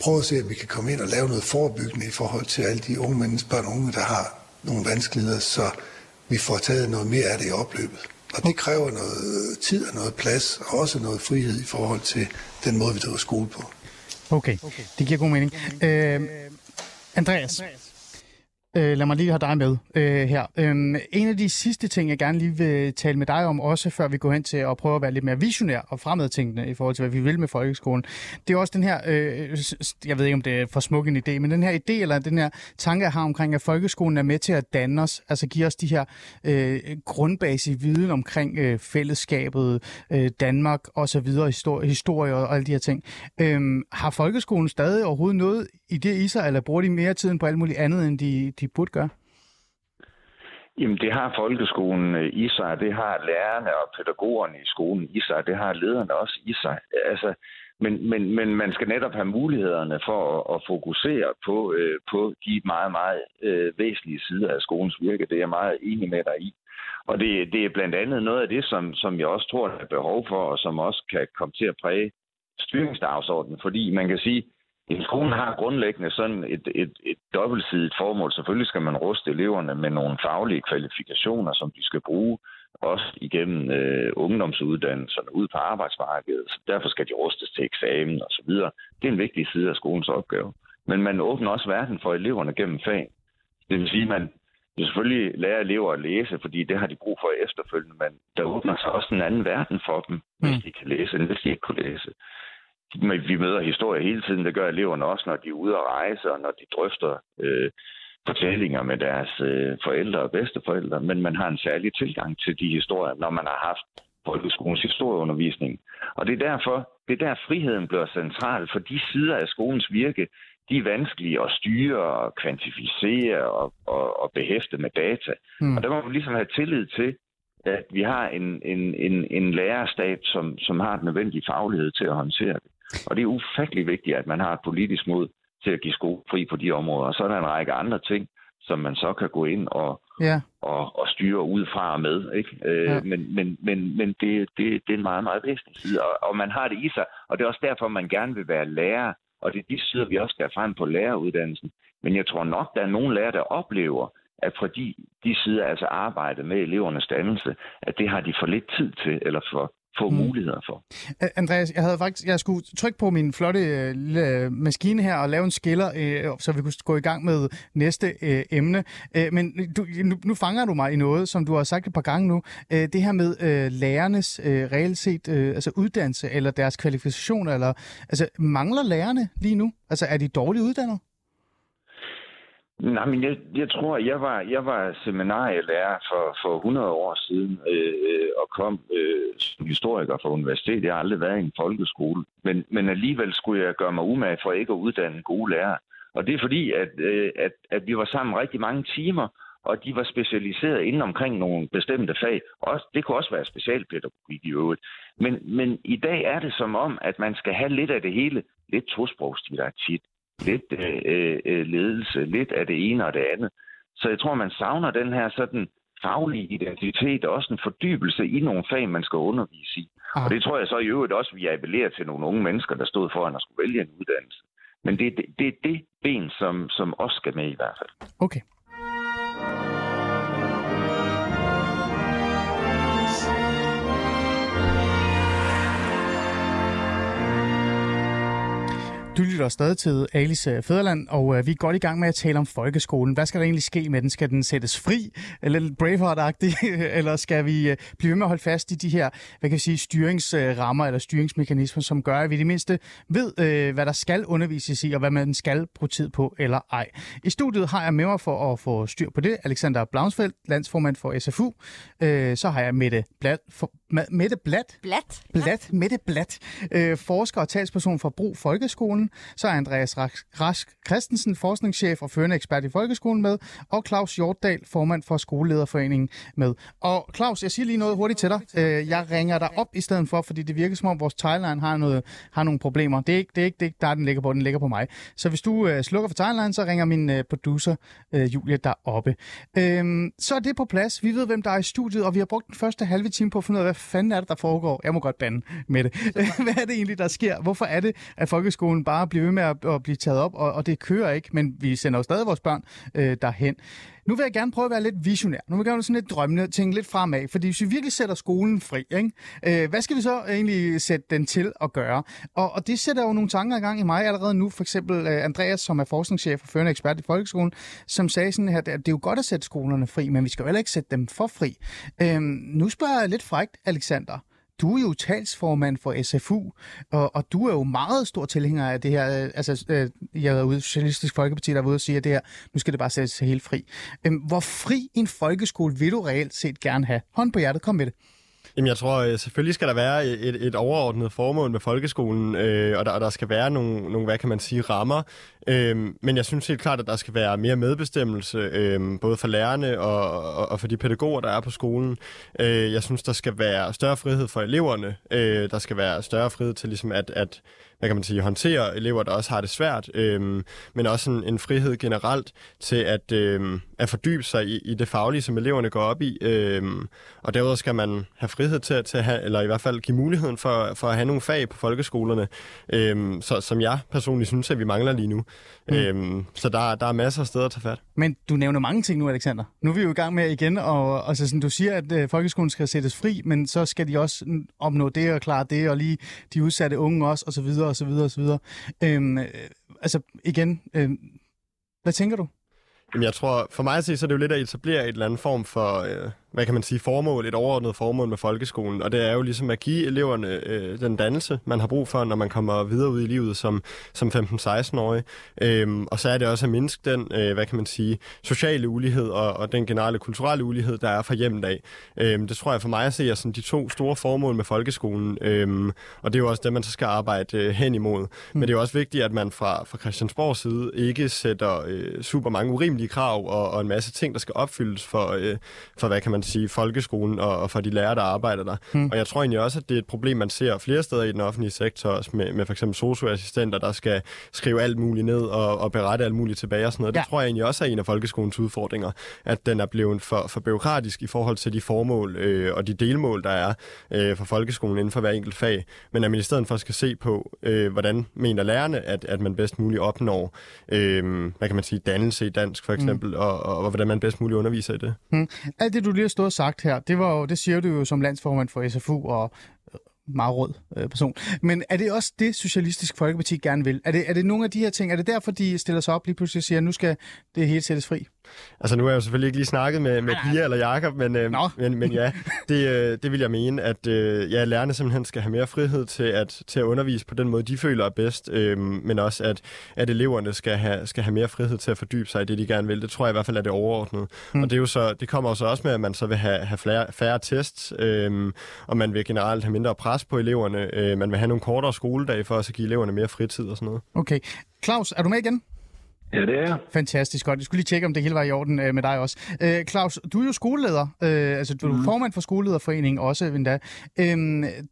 prøve at se, at vi kan komme ind og lave noget forebyggende i forhold til alle de unge mennesker, børn og unge, der har nogle vanskeligheder, så vi får taget noget mere af det i opløbet. Og det kræver noget tid og noget plads, og også noget frihed i forhold til den måde, vi driver skole på. Okay, det giver god mening. Øh, Andreas, Øh, lad mig lige have dig med øh, her. Øhm, en af de sidste ting, jeg gerne lige vil tale med dig om, også før vi går hen til at prøve at være lidt mere visionær og fremadtænkende i forhold til, hvad vi vil med folkeskolen, det er også den her, øh, jeg ved ikke, om det er for smuk en idé, men den her idé, eller den her tanke, jeg har omkring, at folkeskolen er med til at danne os, altså give os de her øh, grundbase viden omkring øh, fællesskabet, øh, Danmark osv., historie, historie og alle de her ting. Øh, har folkeskolen stadig overhovedet noget i det i sig, eller bruger de mere tiden på alt muligt andet, end de, de burde gøre? Jamen, det har folkeskolen øh, i sig, det har lærerne og pædagogerne i skolen i sig, det har lederne også i sig. Altså, men, men, men man skal netop have mulighederne for at, at fokusere på, øh, på de meget, meget øh, væsentlige sider af skolens virke. Det er jeg meget enig med dig i. Og det, det er blandt andet noget af det, som, som jeg også tror, der er behov for, og som også kan komme til at præge styringsdagsordenen. Fordi man kan sige, en skole har grundlæggende sådan et, et, et dobbeltsidigt formål. Selvfølgelig skal man ruste eleverne med nogle faglige kvalifikationer, som de skal bruge, også igennem øh, ungdomsuddannelserne ud på arbejdsmarkedet. Så derfor skal de rustes til eksamen og så videre. Det er en vigtig side af skolens opgave. Men man åbner også verden for eleverne gennem fag. Det vil sige, at man selvfølgelig lærer elever at læse, fordi det har de brug for efterfølgende, men der åbner sig også en anden verden for dem, hvis mm. de kan læse, end hvis de ikke kunne læse vi møder historie hele tiden. Det gør eleverne også, når de er ude at rejse, og når de drøfter øh, fortællinger med deres øh, forældre og bedsteforældre. Men man har en særlig tilgang til de historier, når man har haft folkeskolens historieundervisning. Og det er derfor, det er der friheden bliver central, for de sider af skolens virke, de er vanskelige at styre og kvantificere og, og, og behæfte med data. Mm. Og der må man ligesom have tillid til, at vi har en, en, en, en lærerstat, som, som har den nødvendige faglighed til at håndtere det. Og det er ufattelig vigtigt, at man har et politisk mod til at give sko fri på de områder. Og så er der en række andre ting, som man så kan gå ind og, ja. og, og styre ud fra og med. Ikke? Øh, ja. Men, men, men, men det, det, det er en meget, meget væsentlig side, og, og man har det i sig. Og det er også derfor, man gerne vil være lærer, og det er de sider, vi også skal frem på læreruddannelsen. Men jeg tror nok, der er nogle lærere, der oplever, at fordi de sider altså arbejde med elevernes dannelse, at det har de for lidt tid til, eller for, få mm. muligheder for. Andreas, jeg havde faktisk, jeg skulle trykke på min flotte øh, lille maskine her og lave en skiller, øh, så vi kunne gå i gang med næste øh, emne. Øh, men du, nu, nu fanger du mig i noget, som du har sagt et par gange nu. Øh, det her med øh, lærernes øh, reelt set øh, altså uddannelse eller deres kvalifikationer. Eller, altså, mangler lærerne lige nu? Altså, er de dårligt uddannet? Nej, men jeg, jeg tror, jeg var, jeg var seminarielærer for, for 100 år siden øh, øh, og kom øh, som historiker fra universitetet. Jeg har aldrig været i en folkeskole, men, men alligevel skulle jeg gøre mig umage for ikke at uddanne gode lærere. Og det er fordi, at, øh, at, at vi var sammen rigtig mange timer, og de var specialiseret inden omkring nogle bestemte fag. Også, det kunne også være specialpædagogik i øvrigt. Men, men i dag er det som om, at man skal have lidt af det hele. Lidt tosprogsdidaktik, lidt øh, øh, ledelse, lidt af det ene og det andet. Så jeg tror, man savner den her sådan faglige identitet og også en fordybelse i nogle fag, man skal undervise i. Ah. Og det tror jeg så i øvrigt også, vi appellerer til nogle unge mennesker, der stod foran at skulle vælge en uddannelse. Men det, det, det er det ben, som, som også skal med i hvert fald. Okay. Du lytter stadig til Alice øh, Fæderland, og øh, vi er godt i gang med at tale om folkeskolen. Hvad skal der egentlig ske med den? Skal den sættes fri, eller lidt Braveheart-agtig, eller skal vi øh, blive ved med at holde fast i de her, hvad kan vi sige, styringsrammer eller styringsmekanismer, som gør, at vi det mindste ved, øh, hvad der skal undervises i, og hvad man skal bruge tid på eller ej. I studiet har jeg med mig for at få styr på det, Alexander Blaunsfeldt, landsformand for SFU. Øh, så har jeg Mette Blad, for, Mette Blad, Blad, Blad, Mette Blad, øh, forsker og talsperson for Brug Folkeskolen, så er Andreas Rask Christensen, forskningschef og førende ekspert i folkeskolen med, og Claus Hjortdal, formand for Skolelederforeningen med. Og Claus, jeg siger lige noget hurtigt til dig. Øh, jeg ringer dig op i stedet for, fordi det virker som om vores timeline har, noget, har nogle problemer. Det er ikke, det er ikke det, der den ligger på, den ligger på mig. Så hvis du øh, slukker for timeline, så ringer min øh, producer Julia deroppe. Øhm, så er det på plads. Vi ved, hvem der er i studiet, og vi har brugt den første halve time på at finde ud af, hvad fanden er det, der foregår. Jeg må godt bande med det. hvad er det egentlig, der sker? Hvorfor er det, at folkeskolen bare blive ved med at, at blive taget op, og, og det kører ikke, men vi sender jo stadig vores børn øh, derhen. Nu vil jeg gerne prøve at være lidt visionær. Nu vil jeg gerne sådan lidt drømmende, tænke lidt fremad, fordi hvis vi virkelig sætter skolen fri, ikke? Øh, hvad skal vi så egentlig sætte den til at gøre? Og, og det sætter jo nogle tanker i gang i mig allerede nu. For eksempel øh, Andreas, som er forskningschef og førende ekspert i folkeskolen, som sagde sådan her, at det er jo godt at sætte skolerne fri, men vi skal jo heller ikke sætte dem for fri. Øh, nu spørger jeg lidt frægt, Alexander du er jo talsformand for SFU, og, og du er jo meget stor tilhænger af det her. Øh, altså, øh, jeg er ude Socialistisk Folkeparti, der er ude og sige, at det her, nu skal det bare sættes helt fri. Øhm, hvor fri en folkeskole vil du reelt set gerne have? Hånd på hjertet, kom med det. Jamen, jeg tror, øh, selvfølgelig skal der være et, et overordnet formål med folkeskolen, øh, og, der, og der skal være nogle, nogle, hvad kan man sige, rammer. Øh, men jeg synes helt klart, at der skal være mere medbestemmelse, øh, både for lærerne og, og, og for de pædagoger, der er på skolen. Øh, jeg synes, der skal være større frihed for eleverne. Øh, der skal være større frihed til ligesom at, at hvad kan man sige, håndtere elever, der også har det svært, øhm, men også en, en frihed generelt til at, øhm, at fordybe sig i, i det faglige, som eleverne går op i. Øhm, og derudover skal man have frihed til, til at have, eller i hvert fald give muligheden for, for at have nogle fag på folkeskolerne, øhm, så, som jeg personligt synes, at vi mangler lige nu. Mm. Øhm, så der, der er masser af steder at tage fat. Men du nævner mange ting nu, Alexander. Nu er vi jo i gang med igen, og altså, sådan, du siger, at øh, folkeskolen skal sættes fri, men så skal de også mm, opnå det og klare det, og lige de udsatte unge også, og så videre, og så videre, og så videre. Øhm, øh, altså igen, øh, hvad tænker du? Jamen, jeg tror, for mig at se, så er det jo lidt at etablere et eller andet form for, øh, hvad kan man sige, formål, et overordnet formål med folkeskolen. Og det er jo ligesom at give eleverne øh, den dannelse, man har brug for, når man kommer videre ud i livet som, som 15-16-årig. Øhm, og så er det også at mindske den, øh, hvad kan man sige, sociale ulighed og, og den generelle kulturelle ulighed, der er fra hjemmet af. Øhm, det tror jeg for mig at se er sådan de to store formål med folkeskolen. Øhm, og det er jo også det, man så skal arbejde øh, hen imod. Mm. Men det er jo også vigtigt, at man fra, fra Christiansborgs side ikke sætter øh, super mange urimelige krav og, og en masse ting, der skal opfyldes for, øh, for hvad kan man man sige, folkeskolen og, og for de lærere, der arbejder der. Hmm. Og jeg tror egentlig også, at det er et problem, man ser flere steder i den offentlige sektor, også med, med for eksempel socioassistenter, der skal skrive alt muligt ned og, og berette alt muligt tilbage og sådan noget. Ja. Det tror jeg egentlig også er en af folkeskolens udfordringer, at den er blevet for, for byråkratisk i forhold til de formål øh, og de delmål, der er øh, for folkeskolen inden for hver enkelt fag. Men at man i stedet for skal se på, øh, hvordan mener lærerne, at, at man bedst muligt opnår, øh, hvad kan man sige, dannelse i dansk for eksempel, mm. og, og, og hvordan man bedst muligt underviser i det. Mm. Alt det, du lige stået og sagt her, det, var jo, det siger du jo som landsformand for SFU og øh, meget rød øh, person. Men er det også det, Socialistisk Folkeparti gerne vil? Er det, er det nogle af de her ting? Er det derfor, de stiller sig op lige pludselig og siger, at nu skal det hele sættes fri? Altså nu har jeg jo selvfølgelig ikke lige snakket med, med Pia eller Jakob, men, øh, men, men ja, det, øh, det vil jeg mene, at øh, ja, lærerne simpelthen skal have mere frihed til at, til at undervise på den måde, de føler er bedst, øh, men også at, at eleverne skal have, skal have mere frihed til at fordybe sig i det, de gerne vil. Det tror jeg i hvert fald er det overordnede. Mm. Og det, er jo så, det kommer så også med, at man så vil have, have flere, færre tests, øh, og man vil generelt have mindre pres på eleverne. Øh, man vil have nogle kortere skoledage for at give eleverne mere fritid og sådan noget. Okay. Claus, er du med igen? Ja, det er Fantastisk godt. Jeg skulle lige tjekke, om det hele var i orden øh, med dig også. Øh, Claus, du er jo skoleleder, øh, altså du er mm. formand for Skolelederforeningen også endda. Øh,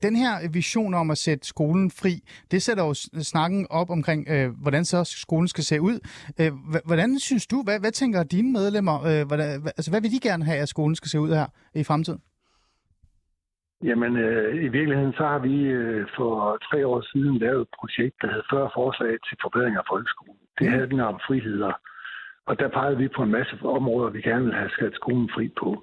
den her vision om at sætte skolen fri, det sætter jo snakken op omkring, øh, hvordan så skolen skal se ud. Øh, hvordan synes du, hvad, hvad tænker dine medlemmer, øh, hvordan, altså hvad vil de gerne have, at skolen skal se ud her i fremtiden? Jamen, øh, i virkeligheden så har vi øh, for tre år siden lavet et projekt, der hed 40 forslag til forbedring af folkeskolen. Det handler om friheder. Og der pegede vi på en masse områder, vi gerne vil have sat skolen fri på.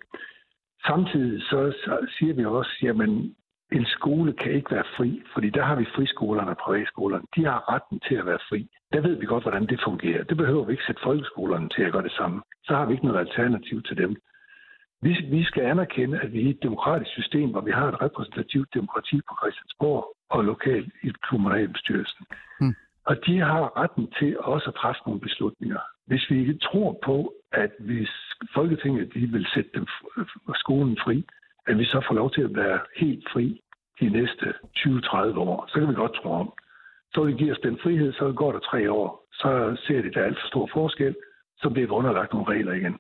Samtidig så, så siger vi også, jamen en skole kan ikke være fri, fordi der har vi friskolerne og privatskolerne. De har retten til at være fri. Der ved vi godt, hvordan det fungerer. Det behøver vi ikke sætte folkeskolerne til at gøre det samme. Så har vi ikke noget alternativ til dem. Vi, vi skal anerkende, at vi er et demokratisk system, hvor vi har et repræsentativt demokrati på Christiansborg og lokalt i kommunalbestyrelsen. Hmm. Og de har retten til også at træffe nogle beslutninger. Hvis vi ikke tror på, at hvis Folketinget de vil sætte dem, skolen fri, at vi så får lov til at være helt fri de næste 20-30 år, så kan vi godt tro om. Så vil de give os den frihed, så går der tre år. Så ser de, der er alt for stor forskel, så bliver vi underlagt nogle regler igen.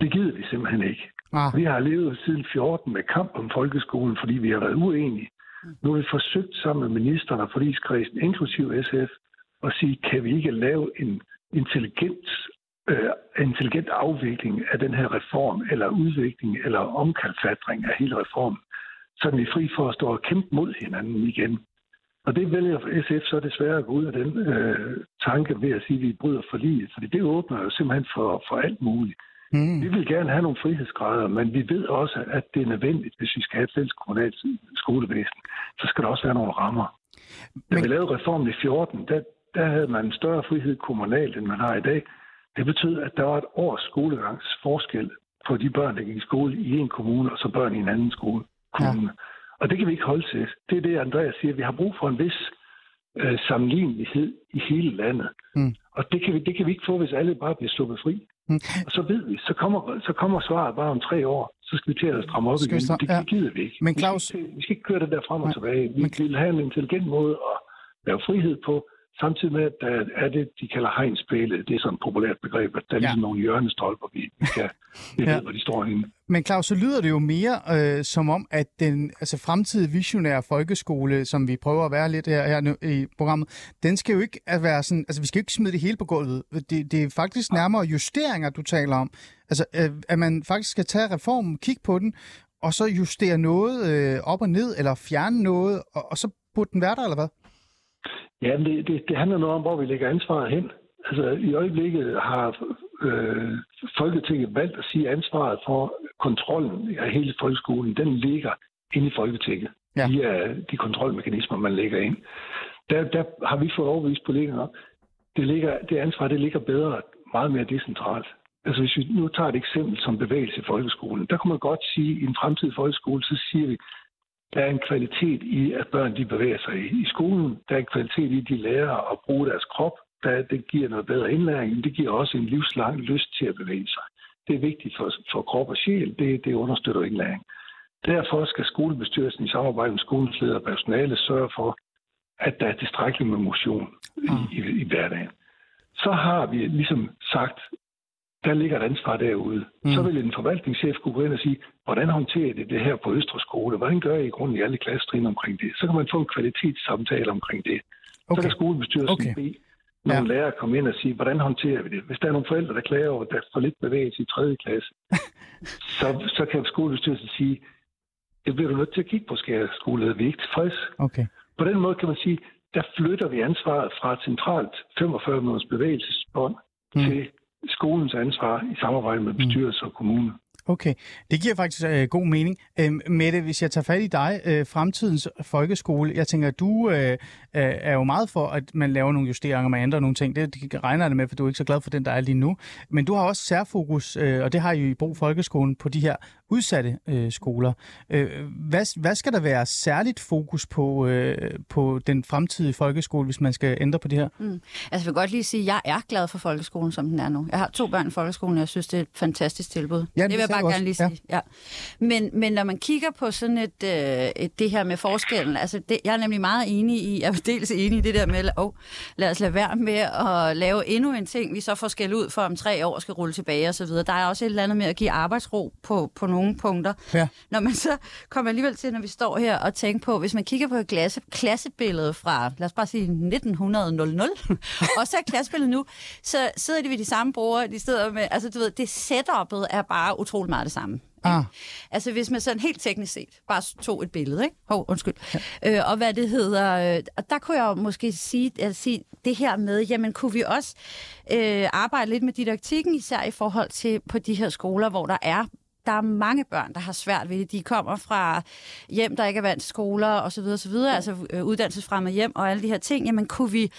Det gider vi simpelthen ikke. Ah. Vi har levet siden 14 med kamp om folkeskolen, fordi vi har været uenige. Nu har vi forsøgt sammen med ministeren og forligskredsen, inklusiv SF, at sige, kan vi ikke lave en intelligent, øh, intelligent afvikling af den her reform, eller udvikling, eller omkalfatring af hele reformen, så er vi fri for at stå og kæmpe mod hinanden igen. Og det vælger SF så desværre at gå ud af den øh, tanke ved at sige, at vi bryder for lige. Fordi det åbner jo simpelthen for, for alt muligt. Mm. Vi vil gerne have nogle frihedsgrader, men vi ved også, at det er nødvendigt, hvis vi skal have et fælles kommunalt skolevæsen. Så skal der også være nogle rammer. Da men... vi lavede reformen i 14, der, der havde man en større frihed kommunalt, end man har i dag. Det betød, at der var et års skolegangs forskel på de børn, der gik i skole i en kommune, og så børn i en anden skole. Kommune. Ja. Og det kan vi ikke holde til. Det er det, Andreas siger. Vi har brug for en vis øh, sammenlignelighed i hele landet. Mm. Og det kan, vi, det kan vi ikke få, hvis alle bare bliver sluppet fri. Mm. Og så ved vi, så kommer, så kommer svaret bare om tre år. Så skal vi til at stramme op igen. Det ja. gider vi ikke. Men Claus... vi, skal, vi skal ikke køre det der frem og tilbage. Vi men... vil have en intelligent måde at lave frihed på, Samtidig med, at der er det, de kalder hegnspæle. Det er sådan et populært begreb, at der er ja. ligesom nogle hjørnestolper, vi, vi kan vi ja. ved, hvor de står henne. Men Claus, så lyder det jo mere øh, som om, at den altså, fremtidige visionære folkeskole, som vi prøver at være lidt her, her nu, i programmet, den skal jo ikke være sådan, altså vi skal jo ikke smide det hele på gulvet. Det, det er faktisk nærmere justeringer, du taler om. Altså, øh, at man faktisk skal tage reformen, kigge på den, og så justere noget øh, op og ned, eller fjerne noget, og, og så burde den være der, eller hvad? Ja, det, det, det handler noget om, hvor vi lægger ansvaret hen. Altså, i øjeblikket har øh, Folketinget valgt at sige, at ansvaret for kontrollen af hele folkeskolen, den ligger inde i Folketinget. Ja. Via de kontrolmekanismer, man lægger ind. Der, der har vi fået overbevist politikerne om, det, ligger, det ansvar det ligger bedre, meget mere decentralt. Altså hvis vi nu tager et eksempel som bevægelse i folkeskolen, der kunne man godt sige, at i en fremtidig folkeskole, så siger vi, der er en kvalitet i, at børn de bevæger sig i, skolen. Der er en kvalitet i, at de lærer at bruge deres krop. Der, det giver noget bedre indlæring, men det giver også en livslang lyst til at bevæge sig. Det er vigtigt for, for krop og sjæl. Det, det understøtter indlæring. Derfor skal skolebestyrelsen i samarbejde med skolens leder og personale sørge for, at der er tilstrækkeligt med motion i, ah. i, i hverdagen. Så har vi ligesom sagt, der ligger et ansvar derude. Mm. Så vil en forvaltningschef kunne gå ind og sige, hvordan håndterer det det her på Østre Skole? Hvordan gør I i grunden i alle klassetrin omkring det? Så kan man få en kvalitetssamtale omkring det. Okay. Så kan skolebestyrelsen okay. bede nogle ja. lærere komme ind og sige, hvordan håndterer vi det? Hvis der er nogle forældre, der klager over, at der er for lidt bevægelse i 3. klasse, så, så kan skolebestyrelsen sige, det bliver du nødt til at kigge på, skal skoleleder. Vi er ikke tilfreds. Okay. På den måde kan man sige, der flytter vi ansvaret fra et centralt 45 måneders bevægelsesbånd mm. til skolens ansvar i samarbejde med mm. bestyrelse og kommune. Okay, det giver faktisk øh, god mening. Øh, Mette, hvis jeg tager fat i dig, øh, fremtidens folkeskole, jeg tænker, du øh, øh, er jo meget for, at man laver nogle justeringer, man ændrer nogle ting. Det, det regner det med, for du er ikke så glad for den, der er lige nu. Men du har også særfokus, øh, og det har I i Brug Folkeskolen, på de her udsatte øh, skoler. Øh, hvad, hvad skal der være særligt fokus på, øh, på den fremtidige folkeskole, hvis man skal ændre på det her? Mm. Altså, jeg vil godt lige sige, at jeg er glad for folkeskolen, som den er nu. Jeg har to børn i folkeskolen, og jeg synes, det er et fantastisk tilbud. Ja, det, det vil jeg bare også. gerne lige sige. Ja. Ja. Men, men når man kigger på sådan et, øh, et det her med forskellen, altså det, jeg er nemlig meget enig i, jeg er dels enig i det der med, oh, lad os lade være med at lave endnu en ting, vi så får skæld ud for om tre år skal rulle tilbage osv. Der er også et eller andet med at give arbejdsro på, på nogle punkter. Ja. Når man så kommer alligevel til, når vi står her og tænker på, hvis man kigger på et klasse, klassebillede fra, lad os bare sige 1900, og så er klassebilledet nu, så sidder de ved de samme brugere, de sidder med, altså du ved, det setup'et er bare utrolig meget det samme. Ah. Altså hvis man sådan helt teknisk set bare tog et billede, ikke? Hov, undskyld. Ja. Øh, og hvad det hedder, øh, og der kunne jeg måske sige, altså, sige det her med, jamen kunne vi også øh, arbejde lidt med didaktikken, især i forhold til på de her skoler, hvor der er der er mange børn, der har svært ved det. De kommer fra hjem, der ikke er vant til skoler osv. osv. Altså øh, uddannelsesfremme hjem og alle de her ting. Jamen kunne vi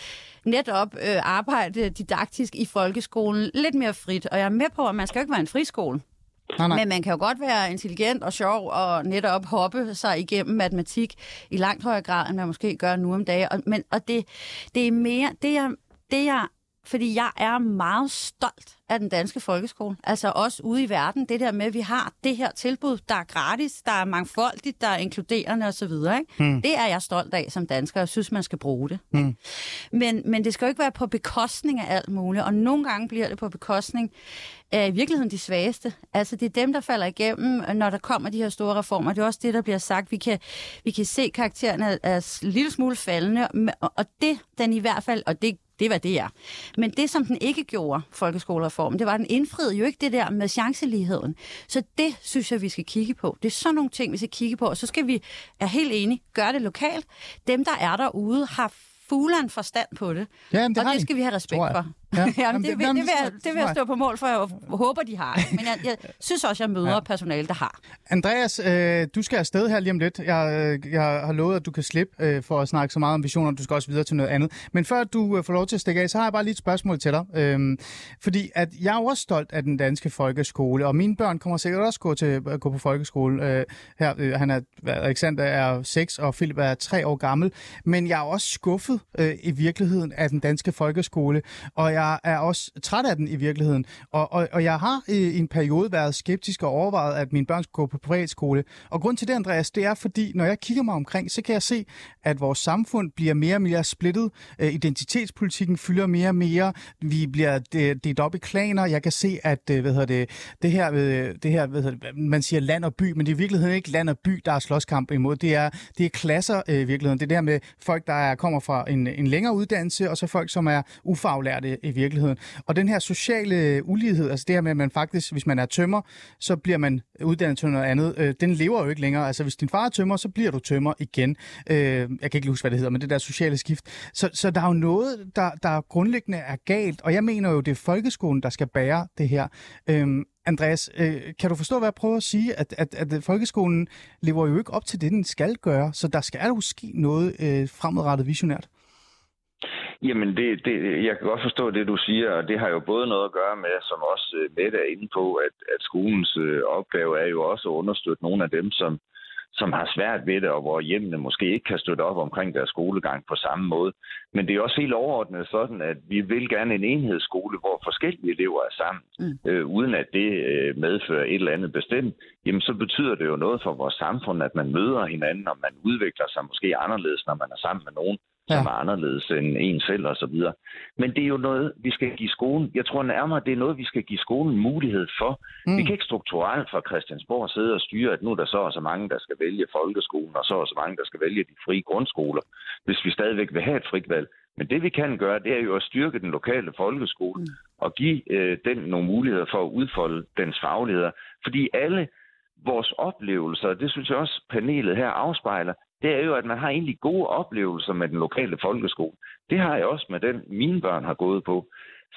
netop øh, arbejde didaktisk i folkeskolen lidt mere frit? Og jeg er med på, at man skal jo ikke være en friskole. Nej, nej. Men man kan jo godt være intelligent og sjov og netop hoppe sig igennem matematik i langt højere grad, end man måske gør nu om dagen. Og, men, og det, det er mere, det jeg, det jeg, fordi jeg er meget stolt af den danske folkeskole. Altså også ude i verden, det der med, at vi har det her tilbud, der er gratis, der er mangfoldigt, der er inkluderende osv. Mm. Det er jeg stolt af som dansker, og jeg synes, man skal bruge det. Mm. Men, men det skal jo ikke være på bekostning af alt muligt, og nogle gange bliver det på bekostning af i virkeligheden de svageste. Altså det er dem, der falder igennem, når der kommer de her store reformer. Det er også det, der bliver sagt. Vi kan, vi kan se karaktererne er en lille smule faldende, og det den i hvert fald, og det Det er, hvad det er. Men det, som den ikke gjorde, folkeskolereformen, det var, at den indfriede jo ikke det der med chanceligheden. Så det synes jeg, vi skal kigge på. Det er sådan nogle ting, vi skal kigge på. Og så skal vi, er helt enige, gøre det lokalt. Dem, der er derude, har fugleren forstand på det. Ja, det og det de, skal vi have respekt for. Ja. Ja. Jamen, Jamen, det- det, vil, det, vil jeg, det vil jeg stå på mål for, og jeg håber, de har. Men jeg, jeg synes også, jeg møder ja. personale, der har. Andreas, øh, du skal afsted her lige om lidt. Jeg, øh, jeg har lovet, at du kan slippe øh, for at snakke så meget om visioner. Du skal også videre til noget andet. Men før du øh, får lov til at stikke af, så har jeg bare lige et spørgsmål til dig. Øhm, fordi at jeg er jo også stolt af den danske folkeskole, og mine børn kommer sikkert også gå, til, at gå på folkeskole. Øh, her, øh, han er, Alexander er 6, og Philip er 3 år gammel. Men jeg er også skuffet øh, i virkeligheden af den danske folkeskole, og jeg er også træt af den i virkeligheden. Og, og, og jeg har i en periode været skeptisk og overvejet, at mine børn skulle gå på privatskole. Og grund til det, Andreas, det er fordi, når jeg kigger mig omkring, så kan jeg se, at vores samfund bliver mere og mere splittet. Øh, identitetspolitikken fylder mere og mere. Vi bliver delt op i klaner. Jeg kan se, at øh, hvad hedder det, det her, øh, det her hvad hedder det, man siger land og by, men det er i virkeligheden ikke land og by, der er slåskamp imod. Det er, det er klasser øh, i virkeligheden. Det er der med folk, der kommer fra en, en længere uddannelse, og så folk, som er ufaglærte i virkeligheden. Og den her sociale ulighed, altså det her med, at man faktisk, hvis man er tømmer, så bliver man uddannet til noget andet. Øh, den lever jo ikke længere. Altså hvis din far er tømmer, så bliver du tømmer igen. Øh, jeg kan ikke lige huske, hvad det hedder, men det der sociale skift. Så, så der er jo noget, der, der grundlæggende er galt, og jeg mener jo, det er folkeskolen, der skal bære det her. Øh, Andreas, øh, kan du forstå, hvad jeg prøver at sige? At, at, at folkeskolen lever jo ikke op til det, den skal gøre, så der skal jo ske noget øh, fremadrettet visionært. Jamen, det, det, jeg kan godt forstå det, du siger, og det har jo både noget at gøre med, som også øh, Mette er inde på, at, at skolens øh, opgave er jo også at understøtte nogle af dem, som, som har svært ved det, og hvor hjemmene måske ikke kan støtte op omkring deres skolegang på samme måde. Men det er også helt overordnet sådan, at vi vil gerne en enhedsskole, hvor forskellige elever er sammen, mm. øh, uden at det øh, medfører et eller andet bestemt. Jamen, så betyder det jo noget for vores samfund, at man møder hinanden, og man udvikler sig måske anderledes, når man er sammen med nogen, ja. som er anderledes end en selv og så videre. Men det er jo noget, vi skal give skolen. Jeg tror nærmere, det er noget, vi skal give skolen mulighed for. Mm. Vi kan ikke strukturelt fra Christiansborg sidde og styre, at nu er der så og så mange, der skal vælge folkeskolen, og så og så mange, der skal vælge de frie grundskoler, hvis vi stadigvæk vil have et frit valg. Men det vi kan gøre, det er jo at styrke den lokale folkeskole mm. og give øh, den nogle muligheder for at udfolde dens fagligheder. Fordi alle vores oplevelser, det synes jeg også panelet her afspejler, det er jo, at man har egentlig gode oplevelser med den lokale folkeskole. Det har jeg også med den, mine børn har gået på.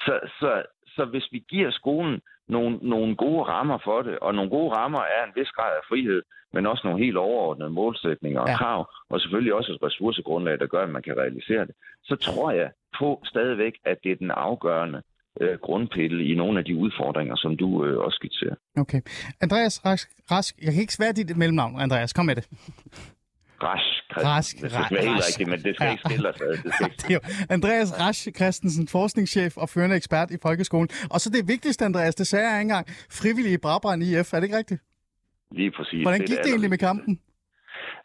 Så, så, så hvis vi giver skolen nogle, nogle gode rammer for det, og nogle gode rammer er en vis grad af frihed, men også nogle helt overordnede målsætninger og ja. krav, og selvfølgelig også et ressourcegrundlag, der gør, at man kan realisere det, så tror jeg på stadigvæk, at det er den afgørende øh, grundpille i nogle af de udfordringer, som du øh, også skitserer. Okay. Andreas Rask, Rask, jeg kan ikke svære dit mellemnavn, Andreas. Kom med det. Rask. Rask. Det skal være helt rigtigt, men det skal ja. ikke skille os ad. Det skal ikke. Det er jo Andreas Rasch Christensen, forskningschef og førende ekspert i folkeskolen. Og så det vigtigste, Andreas, det sagde jeg ikke engang, frivillige Brabrand IF. Er det ikke rigtigt? Lige præcis. Hvordan gik det, det egentlig med kampen?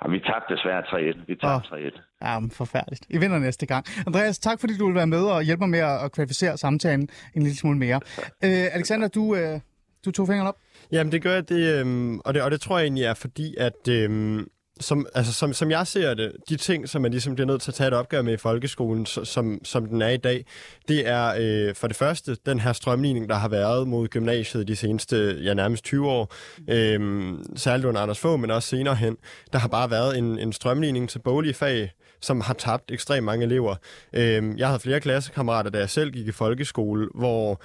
Ja, vi tabte desværre 3-1. Vi tabte oh. 3-1. Ja, men forfærdeligt. I vinder næste gang. Andreas, tak fordi du vil være med og hjælpe mig med at kvalificere samtalen en lille smule mere. Øh, Alexander, du, øh, du tog fingeren op. Jamen, det gør jeg, det, øhm, og det, og det tror jeg egentlig er fordi, at øhm, som, altså, som, som jeg ser det, de ting, som man ligesom bliver nødt til at tage et opgør med i folkeskolen, som, som den er i dag, det er øh, for det første den her strømligning, der har været mod gymnasiet de seneste, ja nærmest 20 år, øh, særligt under Anders Fogh, men også senere hen. Der har bare været en, en strømligning til boglige fag, som har tabt ekstremt mange elever. Øh, jeg havde flere klassekammerater, da jeg selv gik i folkeskole, hvor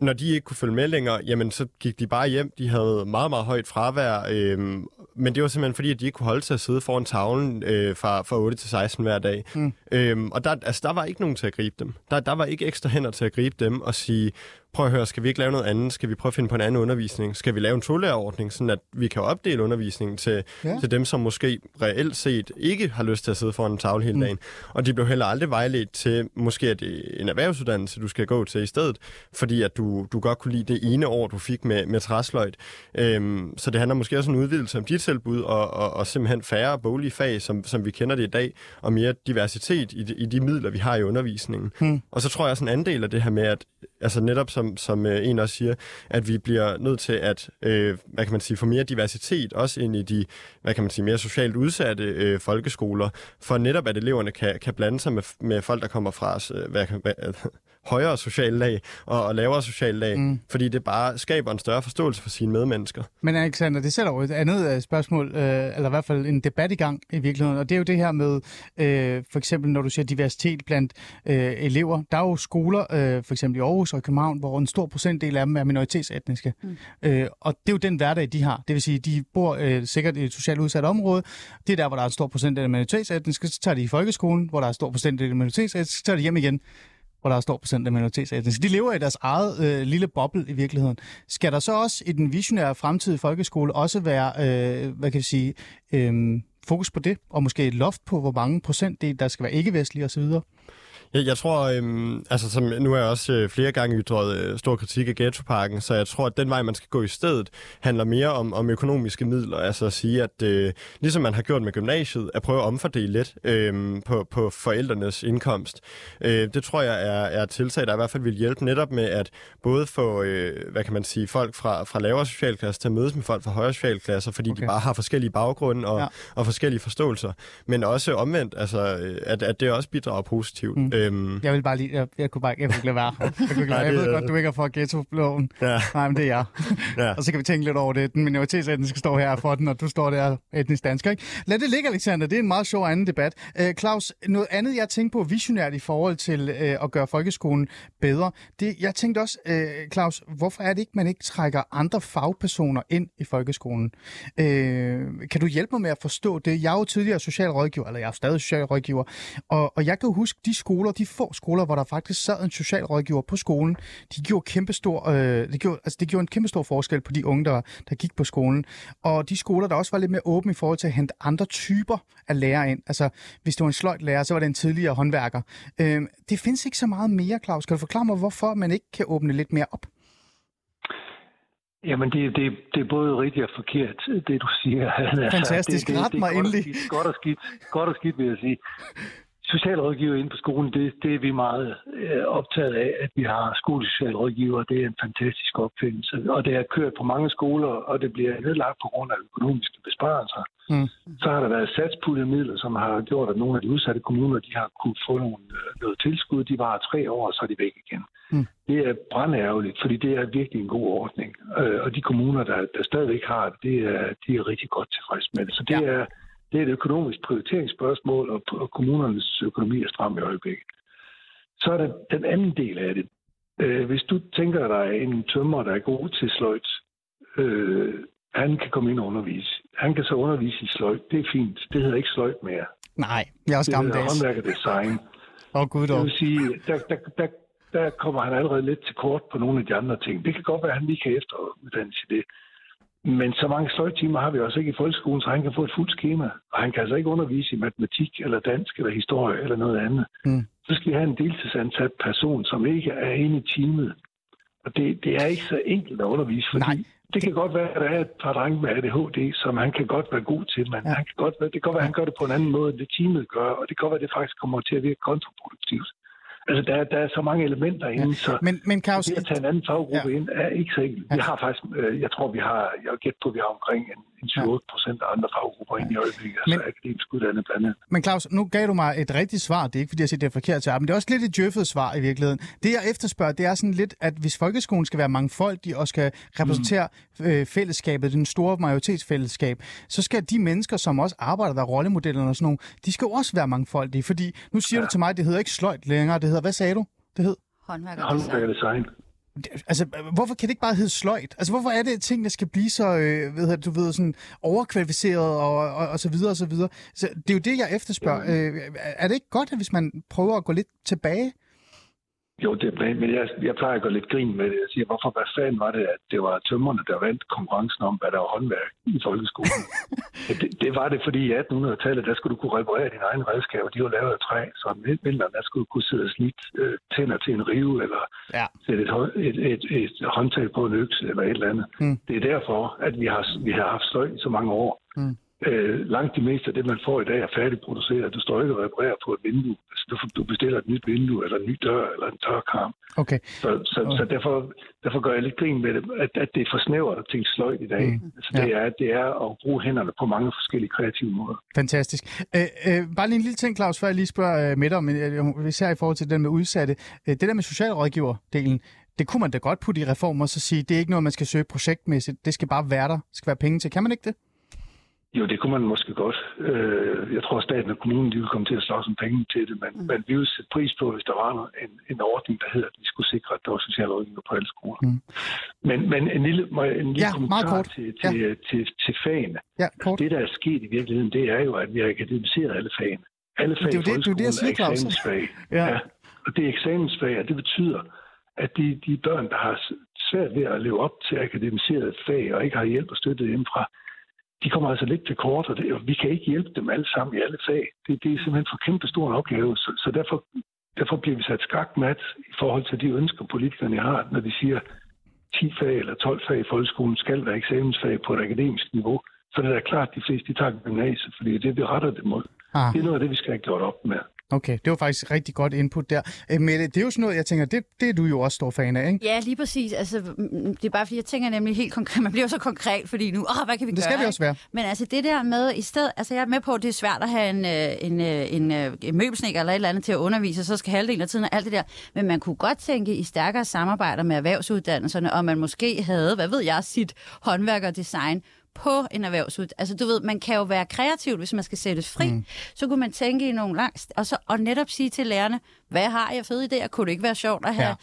når de ikke kunne følge med længere, jamen så gik de bare hjem. De havde meget, meget højt fravær, øhm, men det var simpelthen fordi, at de ikke kunne holde sig at sidde foran tavlen øh, fra, fra 8 til 16 hver dag. Mm. Øhm, og der, altså, der var ikke nogen til at gribe dem. Der, der var ikke ekstra hænder til at gribe dem og sige, prøv at høre, skal vi ikke lave noget andet? Skal vi prøve at finde på en anden undervisning? Skal vi lave en tolærerordning, sådan at vi kan opdele undervisningen til, ja. til dem, som måske reelt set ikke har lyst til at sidde foran en tavle hele dagen? Mm. Og de blev heller aldrig vejledt til, måske at det er en erhvervsuddannelse, du skal gå til i stedet, fordi at du, du godt kunne lide det ene år, du fik med, med træsløjt. Øhm, så det handler måske også om en udvidelse om dit tilbud, og, og, og simpelthen færre boglige fag, som, som vi kender det i dag, og mere diversitet i de, i de midler, vi har i undervisningen. Mm. Og så tror jeg også en anden del af det her med, at altså netop som, som øh, en også siger, at vi bliver nødt til at, øh, hvad kan man sige, få mere diversitet også ind i de, hvad kan man sige, mere socialt udsatte øh, folkeskoler, for netop at eleverne kan, kan blande sig med, med folk, der kommer fra øh, hvad, hvad, højere social lag og, og lavere social lag, mm. fordi det bare skaber en større forståelse for sine medmennesker. Men Alexander, det sætter jo et andet uh, spørgsmål, uh, eller i hvert fald en debat i gang i virkeligheden, og det er jo det her med, uh, for eksempel når du siger diversitet blandt elever. Der er jo skoler, for eksempel i Aarhus og i København, hvor en stor procentdel af dem er minoritetsetniske. Mm. Og det er jo den hverdag, de har. Det vil sige, de bor sikkert i et socialt udsat område. Det er der, hvor der er en stor procentdel af minoritetsetniske. Så tager de i folkeskolen, hvor der er en stor procentdel af minoritetsetniske. Så tager de hjem igen hvor der står procent af minoritetsetniske. De lever i deres eget øh, lille boble i virkeligheden. Skal der så også i den visionære fremtidige folkeskole også være, øh, hvad kan vi sige, øh, fokus på det, og måske et loft på, hvor mange procentdel der skal være ikke-vestlige osv.? Jeg, jeg tror, øhm, altså som nu har jeg også øh, flere gange ytret øh, stor kritik af ghettoparken, så jeg tror, at den vej, man skal gå i stedet, handler mere om, om økonomiske midler. Altså at sige, at øh, ligesom man har gjort med gymnasiet, at prøve at omfordele lidt øh, på, på forældrenes indkomst. Øh, det tror jeg er, er tiltag, der i hvert fald vil hjælpe netop med at både få, øh, hvad kan man sige, folk fra, fra lavere socialklasse til at mødes med folk fra højere socialklasser, fordi okay. de bare har forskellige baggrunde og, ja. og forskellige forståelser. Men også omvendt, altså, øh, at, at det også bidrager positivt. Mm. Øhm. Jeg vil bare lige, jeg, jeg kunne bare jeg kunne lade være. Jeg, kunne Nej, jeg ved godt, du ikke er for ghetto-loven. Ja. Nej, men det er jeg. ja. og så kan vi tænke lidt over det. Den minoritetsetniske står her for den, og du står der etnisk dansk. Ikke? Lad det ligge, Alexander. Det er en meget sjov anden debat. Uh, Claus, noget andet, jeg tænkte på visionært i forhold til uh, at gøre folkeskolen bedre. Det, jeg tænkte også, uh, Claus, hvorfor er det ikke, man ikke trækker andre fagpersoner ind i folkeskolen? Uh, kan du hjælpe mig med at forstå det? Jeg er jo tidligere socialrådgiver, eller jeg er stadig socialrådgiver, og, og jeg kan huske de skoler, de få skoler, hvor der faktisk sad en socialrådgiver på skolen, de gjorde, kæmpestor, øh, de gjorde, altså, det gjorde en kæmpe stor forskel på de unge, der, der gik på skolen. Og de skoler, der også var lidt mere åbne i forhold til at hente andre typer af lærere ind. Altså, hvis det var en sløjt lærer, så var det en tidligere håndværker. Øh, det findes ikke så meget mere, Claus. Kan du forklare mig, hvorfor man ikke kan åbne lidt mere op? Jamen, det, det, det er både rigtigt og forkert, det du siger. Fantastisk. det, det, Ret mig endelig. Godt og, skidt, godt og skidt, vil jeg sige socialrådgiver inde på skolen, det, det er vi meget øh, optaget af, at vi har skolesocialrådgiver. Det er en fantastisk opfindelse, og det er kørt på mange skoler, og det bliver nedlagt på grund af økonomiske besparelser. Mm. Så har der været midler, som har gjort, at nogle af de udsatte kommuner, de har kunne få nogle, øh, noget tilskud. De var tre år, og så er de væk igen. Mm. Det er brændærgerligt, fordi det er virkelig en god ordning. Øh, og de kommuner, der, der stadigvæk har det, det er, de er rigtig godt tilfredse med det. Så det ja. er det er et økonomisk prioriteringsspørgsmål, og kommunernes økonomi er stram i øjeblikket. Så er der den anden del af det. Øh, hvis du tænker dig en tømmer, der er god til sløjt, øh, han kan komme ind og undervise. Han kan så undervise i sløjt. Det er fint. Det hedder ikke sløjt mere. Nej, jeg er også gammeldags. Det hedder design. Åh, oh, gud dog. Det vil sige, der, der, der, der kommer han allerede lidt til kort på nogle af de andre ting. Det kan godt være, at han lige kan efteruddanne sig det. Men så mange sløjtimer har vi også ikke i folkeskolen, så han kan få et fuldt schema. Og han kan altså ikke undervise i matematik, eller dansk, eller historie, eller noget andet. Mm. Så skal vi have en deltidsansat person, som ikke er inde i teamet. Og det, det er ikke så enkelt at undervise, fordi Nej. det kan godt være, at der er et par drenge med ADHD, som han kan godt være god til, men ja. han kan godt være, det kan godt være, at han gør det på en anden måde, end det teamet gør, og det kan godt være, at det faktisk kommer til at virke kontraproduktivt. Altså, der, der er så mange elementer inde, ja. så men, men Claus, det at tage en anden faggruppe ja. ind er ikke så enkelt. Ja. Vi har faktisk, øh, jeg tror, vi har, jeg gæt på, at vi har omkring en, en 7-8 procent af andre faggrupper ja. ind i øjeblikket, altså men, akademisk uddannet blandt andet. Men Claus, nu gav du mig et rigtigt svar. Det er ikke, fordi jeg siger, det er forkert til men det er også lidt et djøffet svar i virkeligheden. Det, jeg efterspørger, det er sådan lidt, at hvis folkeskolen skal være mangfoldig og skal repræsentere mm. øh, fællesskabet, den store majoritetsfællesskab, så skal de mennesker, som også arbejder der, rollemodellerne og sådan nogle, de skal jo også være mangfoldige, fordi nu siger ja. du til mig, at det hedder ikke sløjt længere, det hedder, hvad sagde du? det hed? Håndværkerdesign. Altså, hvorfor kan det ikke bare hedde sløjt? Altså, hvorfor er det, at tingene skal blive så, øh, ved du ved, sådan overkvalificeret og, og, og så videre og så videre? Så det er jo det, jeg efterspørger. Øh, er det ikke godt, at hvis man prøver at gå lidt tilbage? Jo, det men jeg, jeg plejer at gå lidt grin med det. Jeg siger, hvorfor hvad fanden var det, at det var tømmerne, der vandt konkurrencen om, hvad der var håndværk i folkeskolen? det, det, var det, fordi i 1800-tallet, der skulle du kunne reparere dine egne redskaber. De var lavet af træ, så om vinteren, der skulle du kunne sidde og snit øh, tænder til en rive, eller ja. sætte et, et, et, et, et håndtag på en økse, eller et eller andet. Mm. Det er derfor, at vi har, vi har haft støj i så mange år. Mm. Øh, langt det meste af det, man får i dag, er færdigproduceret. Du står ikke og reparerer på et vindue. Altså, du, du bestiller et nyt vindue, eller en ny dør, eller en tørkarm. Okay. Så, så, okay. så derfor, derfor gør jeg lidt grin med det, at, at det er for snævert at tænke sløjt i dag. Mm. Altså, det, ja. er, det er at bruge hænderne på mange forskellige kreative måder. Fantastisk. Øh, øh, bare lige en lille ting, Claus, før jeg lige spørger øh, med dig, men øh, især i forhold til den med udsatte. Øh, det der med socialrådgiverdelen, det kunne man da godt putte i reformer og så sige, det er ikke noget, man skal søge projektmæssigt. Det skal bare være der. Det skal være penge til. Kan man ikke det? Jo, det kunne man måske godt. Øh, jeg tror, at staten og kommunen de vil komme til at slås om penge til det, men, mm. men vi vil sætte pris på, hvis der var en, en ordning, der hedder, at vi skulle sikre, at der var socialrådgiver på alle skoler. Mm. Men, men en lille, en lille ja, kommentar til, til, ja. til, til, til fagene. Ja, kort. Det, der er sket i virkeligheden, det er jo, at vi har akademiseret alle fagene. Alle fag det er jo det, det, jeg siger, er eksamensfag. ja. ja. Og det er eksamensfag, og det betyder, at de, de børn, der har svært ved at leve op til akademiseret fag og ikke har hjælp og støtte hjemmefra, de kommer altså lidt til kort, og, det, og vi kan ikke hjælpe dem alle sammen i alle fag. Det, det er simpelthen for kæmpe stor en opgave, så, så derfor, derfor bliver vi sat skakmat i forhold til de ønsker, politikerne har, når de siger, 10 fag eller 12 fag i folkeskolen skal være eksamensfag på et akademisk niveau. Så det er klart, at de fleste de tager gymnasiet, fordi det er det, vi retter det mod. Ah. Det er noget af det, vi skal have gjort op med. Okay, det var faktisk rigtig godt input der. Øh, Mette, det er jo sådan noget, jeg tænker, det, det er du jo også stor fan af, ikke? Ja, lige præcis. Altså, det er bare fordi, jeg tænker nemlig helt konkret, man bliver så konkret, fordi nu, åh, hvad kan vi det gøre? Det skal vi også være. Men altså, det der med, i stedet, altså jeg er med på, at det er svært at have en, øh, en, øh, en, en, en møbelsnækker eller et eller andet til at undervise, og så skal halvdelen af tiden og alt det der. Men man kunne godt tænke i stærkere samarbejder med erhvervsuddannelserne, og man måske havde, hvad ved jeg, sit håndværkerdesign på en erhvervsuddannelse. Altså du ved, man kan jo være kreativ, hvis man skal sættes fri. Mm. Så kunne man tænke i nogle langt, og, så, og netop sige til lærerne, hvad har jeg fede idéer? Kunne det ikke være sjovt at have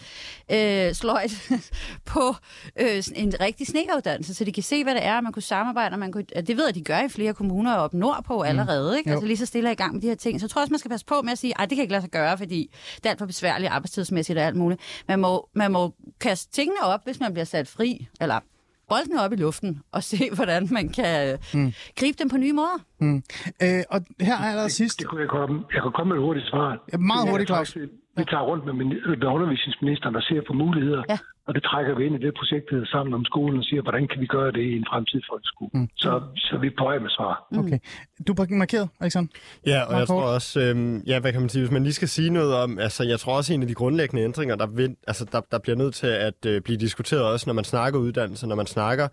ja. øh, sløjt på øh, en rigtig snekkeruddannelse, så de kan se, hvad det er, man kunne samarbejde, og man kunne, det ved jeg, de gør i flere kommuner op nordpå allerede, mm. ikke? Altså lige så stille i gang med de her ting. Så jeg tror også, man skal passe på med at sige, at det kan ikke lade sig gøre, fordi det er alt for besværligt arbejdstidsmæssigt og alt muligt. Man må, man må kaste tingene op, hvis man bliver sat fri, eller boldene op i luften og se, hvordan man kan mm. gribe dem på nye måder. Mm. Øh, og her er der sidst... Det, det kunne jeg, komme, jeg kan komme med et hurtigt svar. Ja, meget hurtigt, Claus. Vi tager rundt med, med undervisningsministeren og ser på muligheder, ja. og det trækker vi ind i det projekt, der sammen om skolen og siger, hvordan kan vi gøre det i en fremtidig folkeskole. Mm. Så, så vi er på med svar. Mm. Okay. Du er markeret, Alexander? Ja, og jeg tror også, øhm, ja, hvad kan man sige, hvis man lige skal sige noget om, altså jeg tror også, en af de grundlæggende ændringer, der, vil, altså, der, der bliver nødt til at øh, blive diskuteret også, når man snakker uddannelse, når man snakker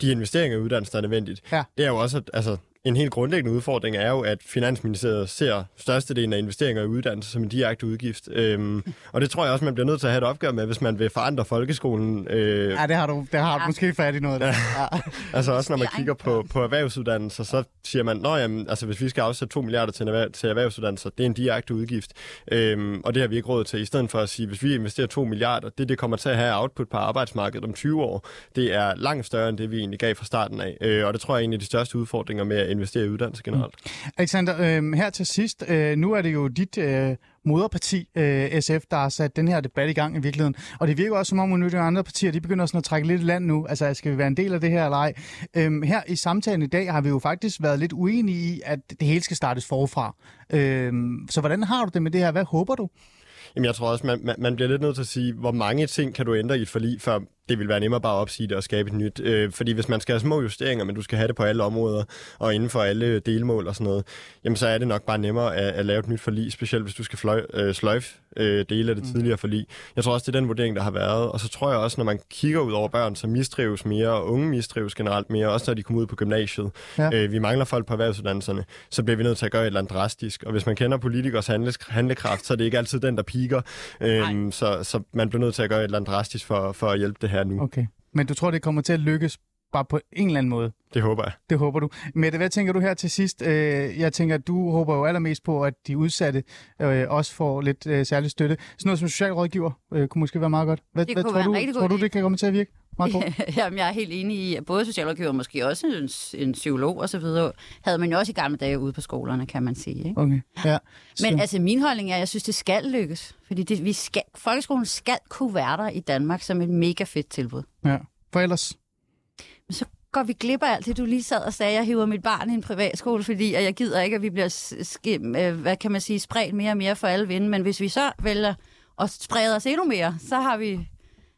de investeringer i uddannelse, der er nødvendigt. Ja. Det er jo også, at altså, en helt grundlæggende udfordring er jo, at Finansministeriet ser størstedelen af investeringer i uddannelse som en direkte udgift. Øhm, og det tror jeg også, man bliver nødt til at have et opgør med, hvis man vil forandre folkeskolen. Øh, ja, det har du, det har du ja. måske fat i noget. Ja. Ja. altså også når man kigger på, på erhvervsuddannelser, så siger man, at altså, hvis vi skal afsætte 2 milliarder til, erhverv, til erhvervsuddannelser, det er en direkte udgift. Øhm, og det har vi ikke råd til. I stedet for at sige, hvis vi investerer 2 milliarder, det det kommer til at have output på arbejdsmarkedet om 20 år, det er langt større end det, vi egentlig gav fra starten af. Øh, og det tror jeg er en af de største udfordringer med at investere i uddannelse generelt. Mm. Alexander, øh, her til sidst, øh, nu er det jo dit øh, moderparti, øh, SF, der har sat den her debat i gang i virkeligheden. Og det virker også som om, at de andre partier, de begynder sådan at trække lidt i land nu. Altså, skal vi være en del af det her eller ej? Øh, her i samtalen i dag har vi jo faktisk været lidt uenige i, at det hele skal startes forfra. Øh, så hvordan har du det med det her? Hvad håber du? Jamen, jeg tror også, man, man, man bliver lidt nødt til at sige, hvor mange ting kan du ændre i et forlig, før det vil være nemmere bare at opsige det og skabe et nyt. Øh, fordi hvis man skal have små justeringer, men du skal have det på alle områder og inden for alle delmål og sådan noget, jamen så er det nok bare nemmere at, at lave et nyt forlig, specielt hvis du skal fløj, øh, sløjfe øh, dele af det mm. tidligere forlig. Jeg tror også, det er den vurdering, der har været. Og så tror jeg også, når man kigger ud over børn, så mistrives mere, og unge mistrives generelt mere, også når de kommer ud på gymnasiet. Ja. Øh, vi mangler folk på erhvervsuddannelserne, så bliver vi nødt til at gøre et eller andet drastisk. Og hvis man kender politikers handlekraft, så er det ikke altid den, der piker. Øh, så, så man bliver nødt til at gøre et eller andet drastisk for, for at hjælpe det her nu. Okay. Men du tror, det kommer til at lykkes bare på en eller anden måde? Det håber jeg. Det håber du. Mette, hvad tænker du her til sidst? Øh, jeg tænker, du håber jo allermest på, at de udsatte øh, også får lidt øh, særlig støtte. Sådan noget som socialrådgiver kunne måske være meget godt. Hvad, det hvad tror, du, tror du, det kan komme til at virke? Jamen, jeg er helt enig i, at både socialrådgiver og måske også en, en psykolog og så videre, havde man jo også i gamle dage ude på skolerne, kan man sige. Ikke? Okay, ja. Men altså, min holdning er, at jeg synes, det skal lykkes. Fordi det, vi skal, folkeskolen skal kunne være der i Danmark som et mega fedt tilbud. Ja, for ellers? Men så går vi glip af alt det, du lige sad og sagde, jeg hiver mit barn i en privatskole, fordi jeg gider ikke, at vi bliver, skim, hvad kan man sige, spredt mere og mere for alle vinde. Men hvis vi så vælger at sprede os endnu mere, så har vi,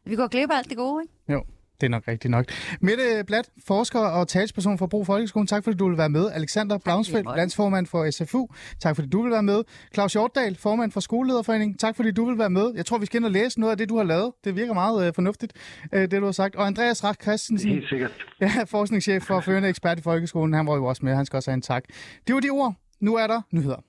vi går glip af alt det gode, ikke? Jo. det er nok rigtigt nok. Mette Blat, forsker og talsperson for Brug Folkeskolen. Tak fordi du vil være med. Alexander Blaunsfeldt, landsformand for SFU. Tak fordi du vil være med. Claus Hjortdal, formand for Skolelederforeningen. Tak fordi du vil være med. Jeg tror, vi skal ind og læse noget af det, du har lavet. Det virker meget øh, fornuftigt, øh, det du har sagt. Og Andreas Rak Christensen. Helt sikkert. Ja, forskningschef for førende ekspert i folkeskolen. Han var jo også med. Han skal også have en tak. Det var de ord. Nu er der nyheder.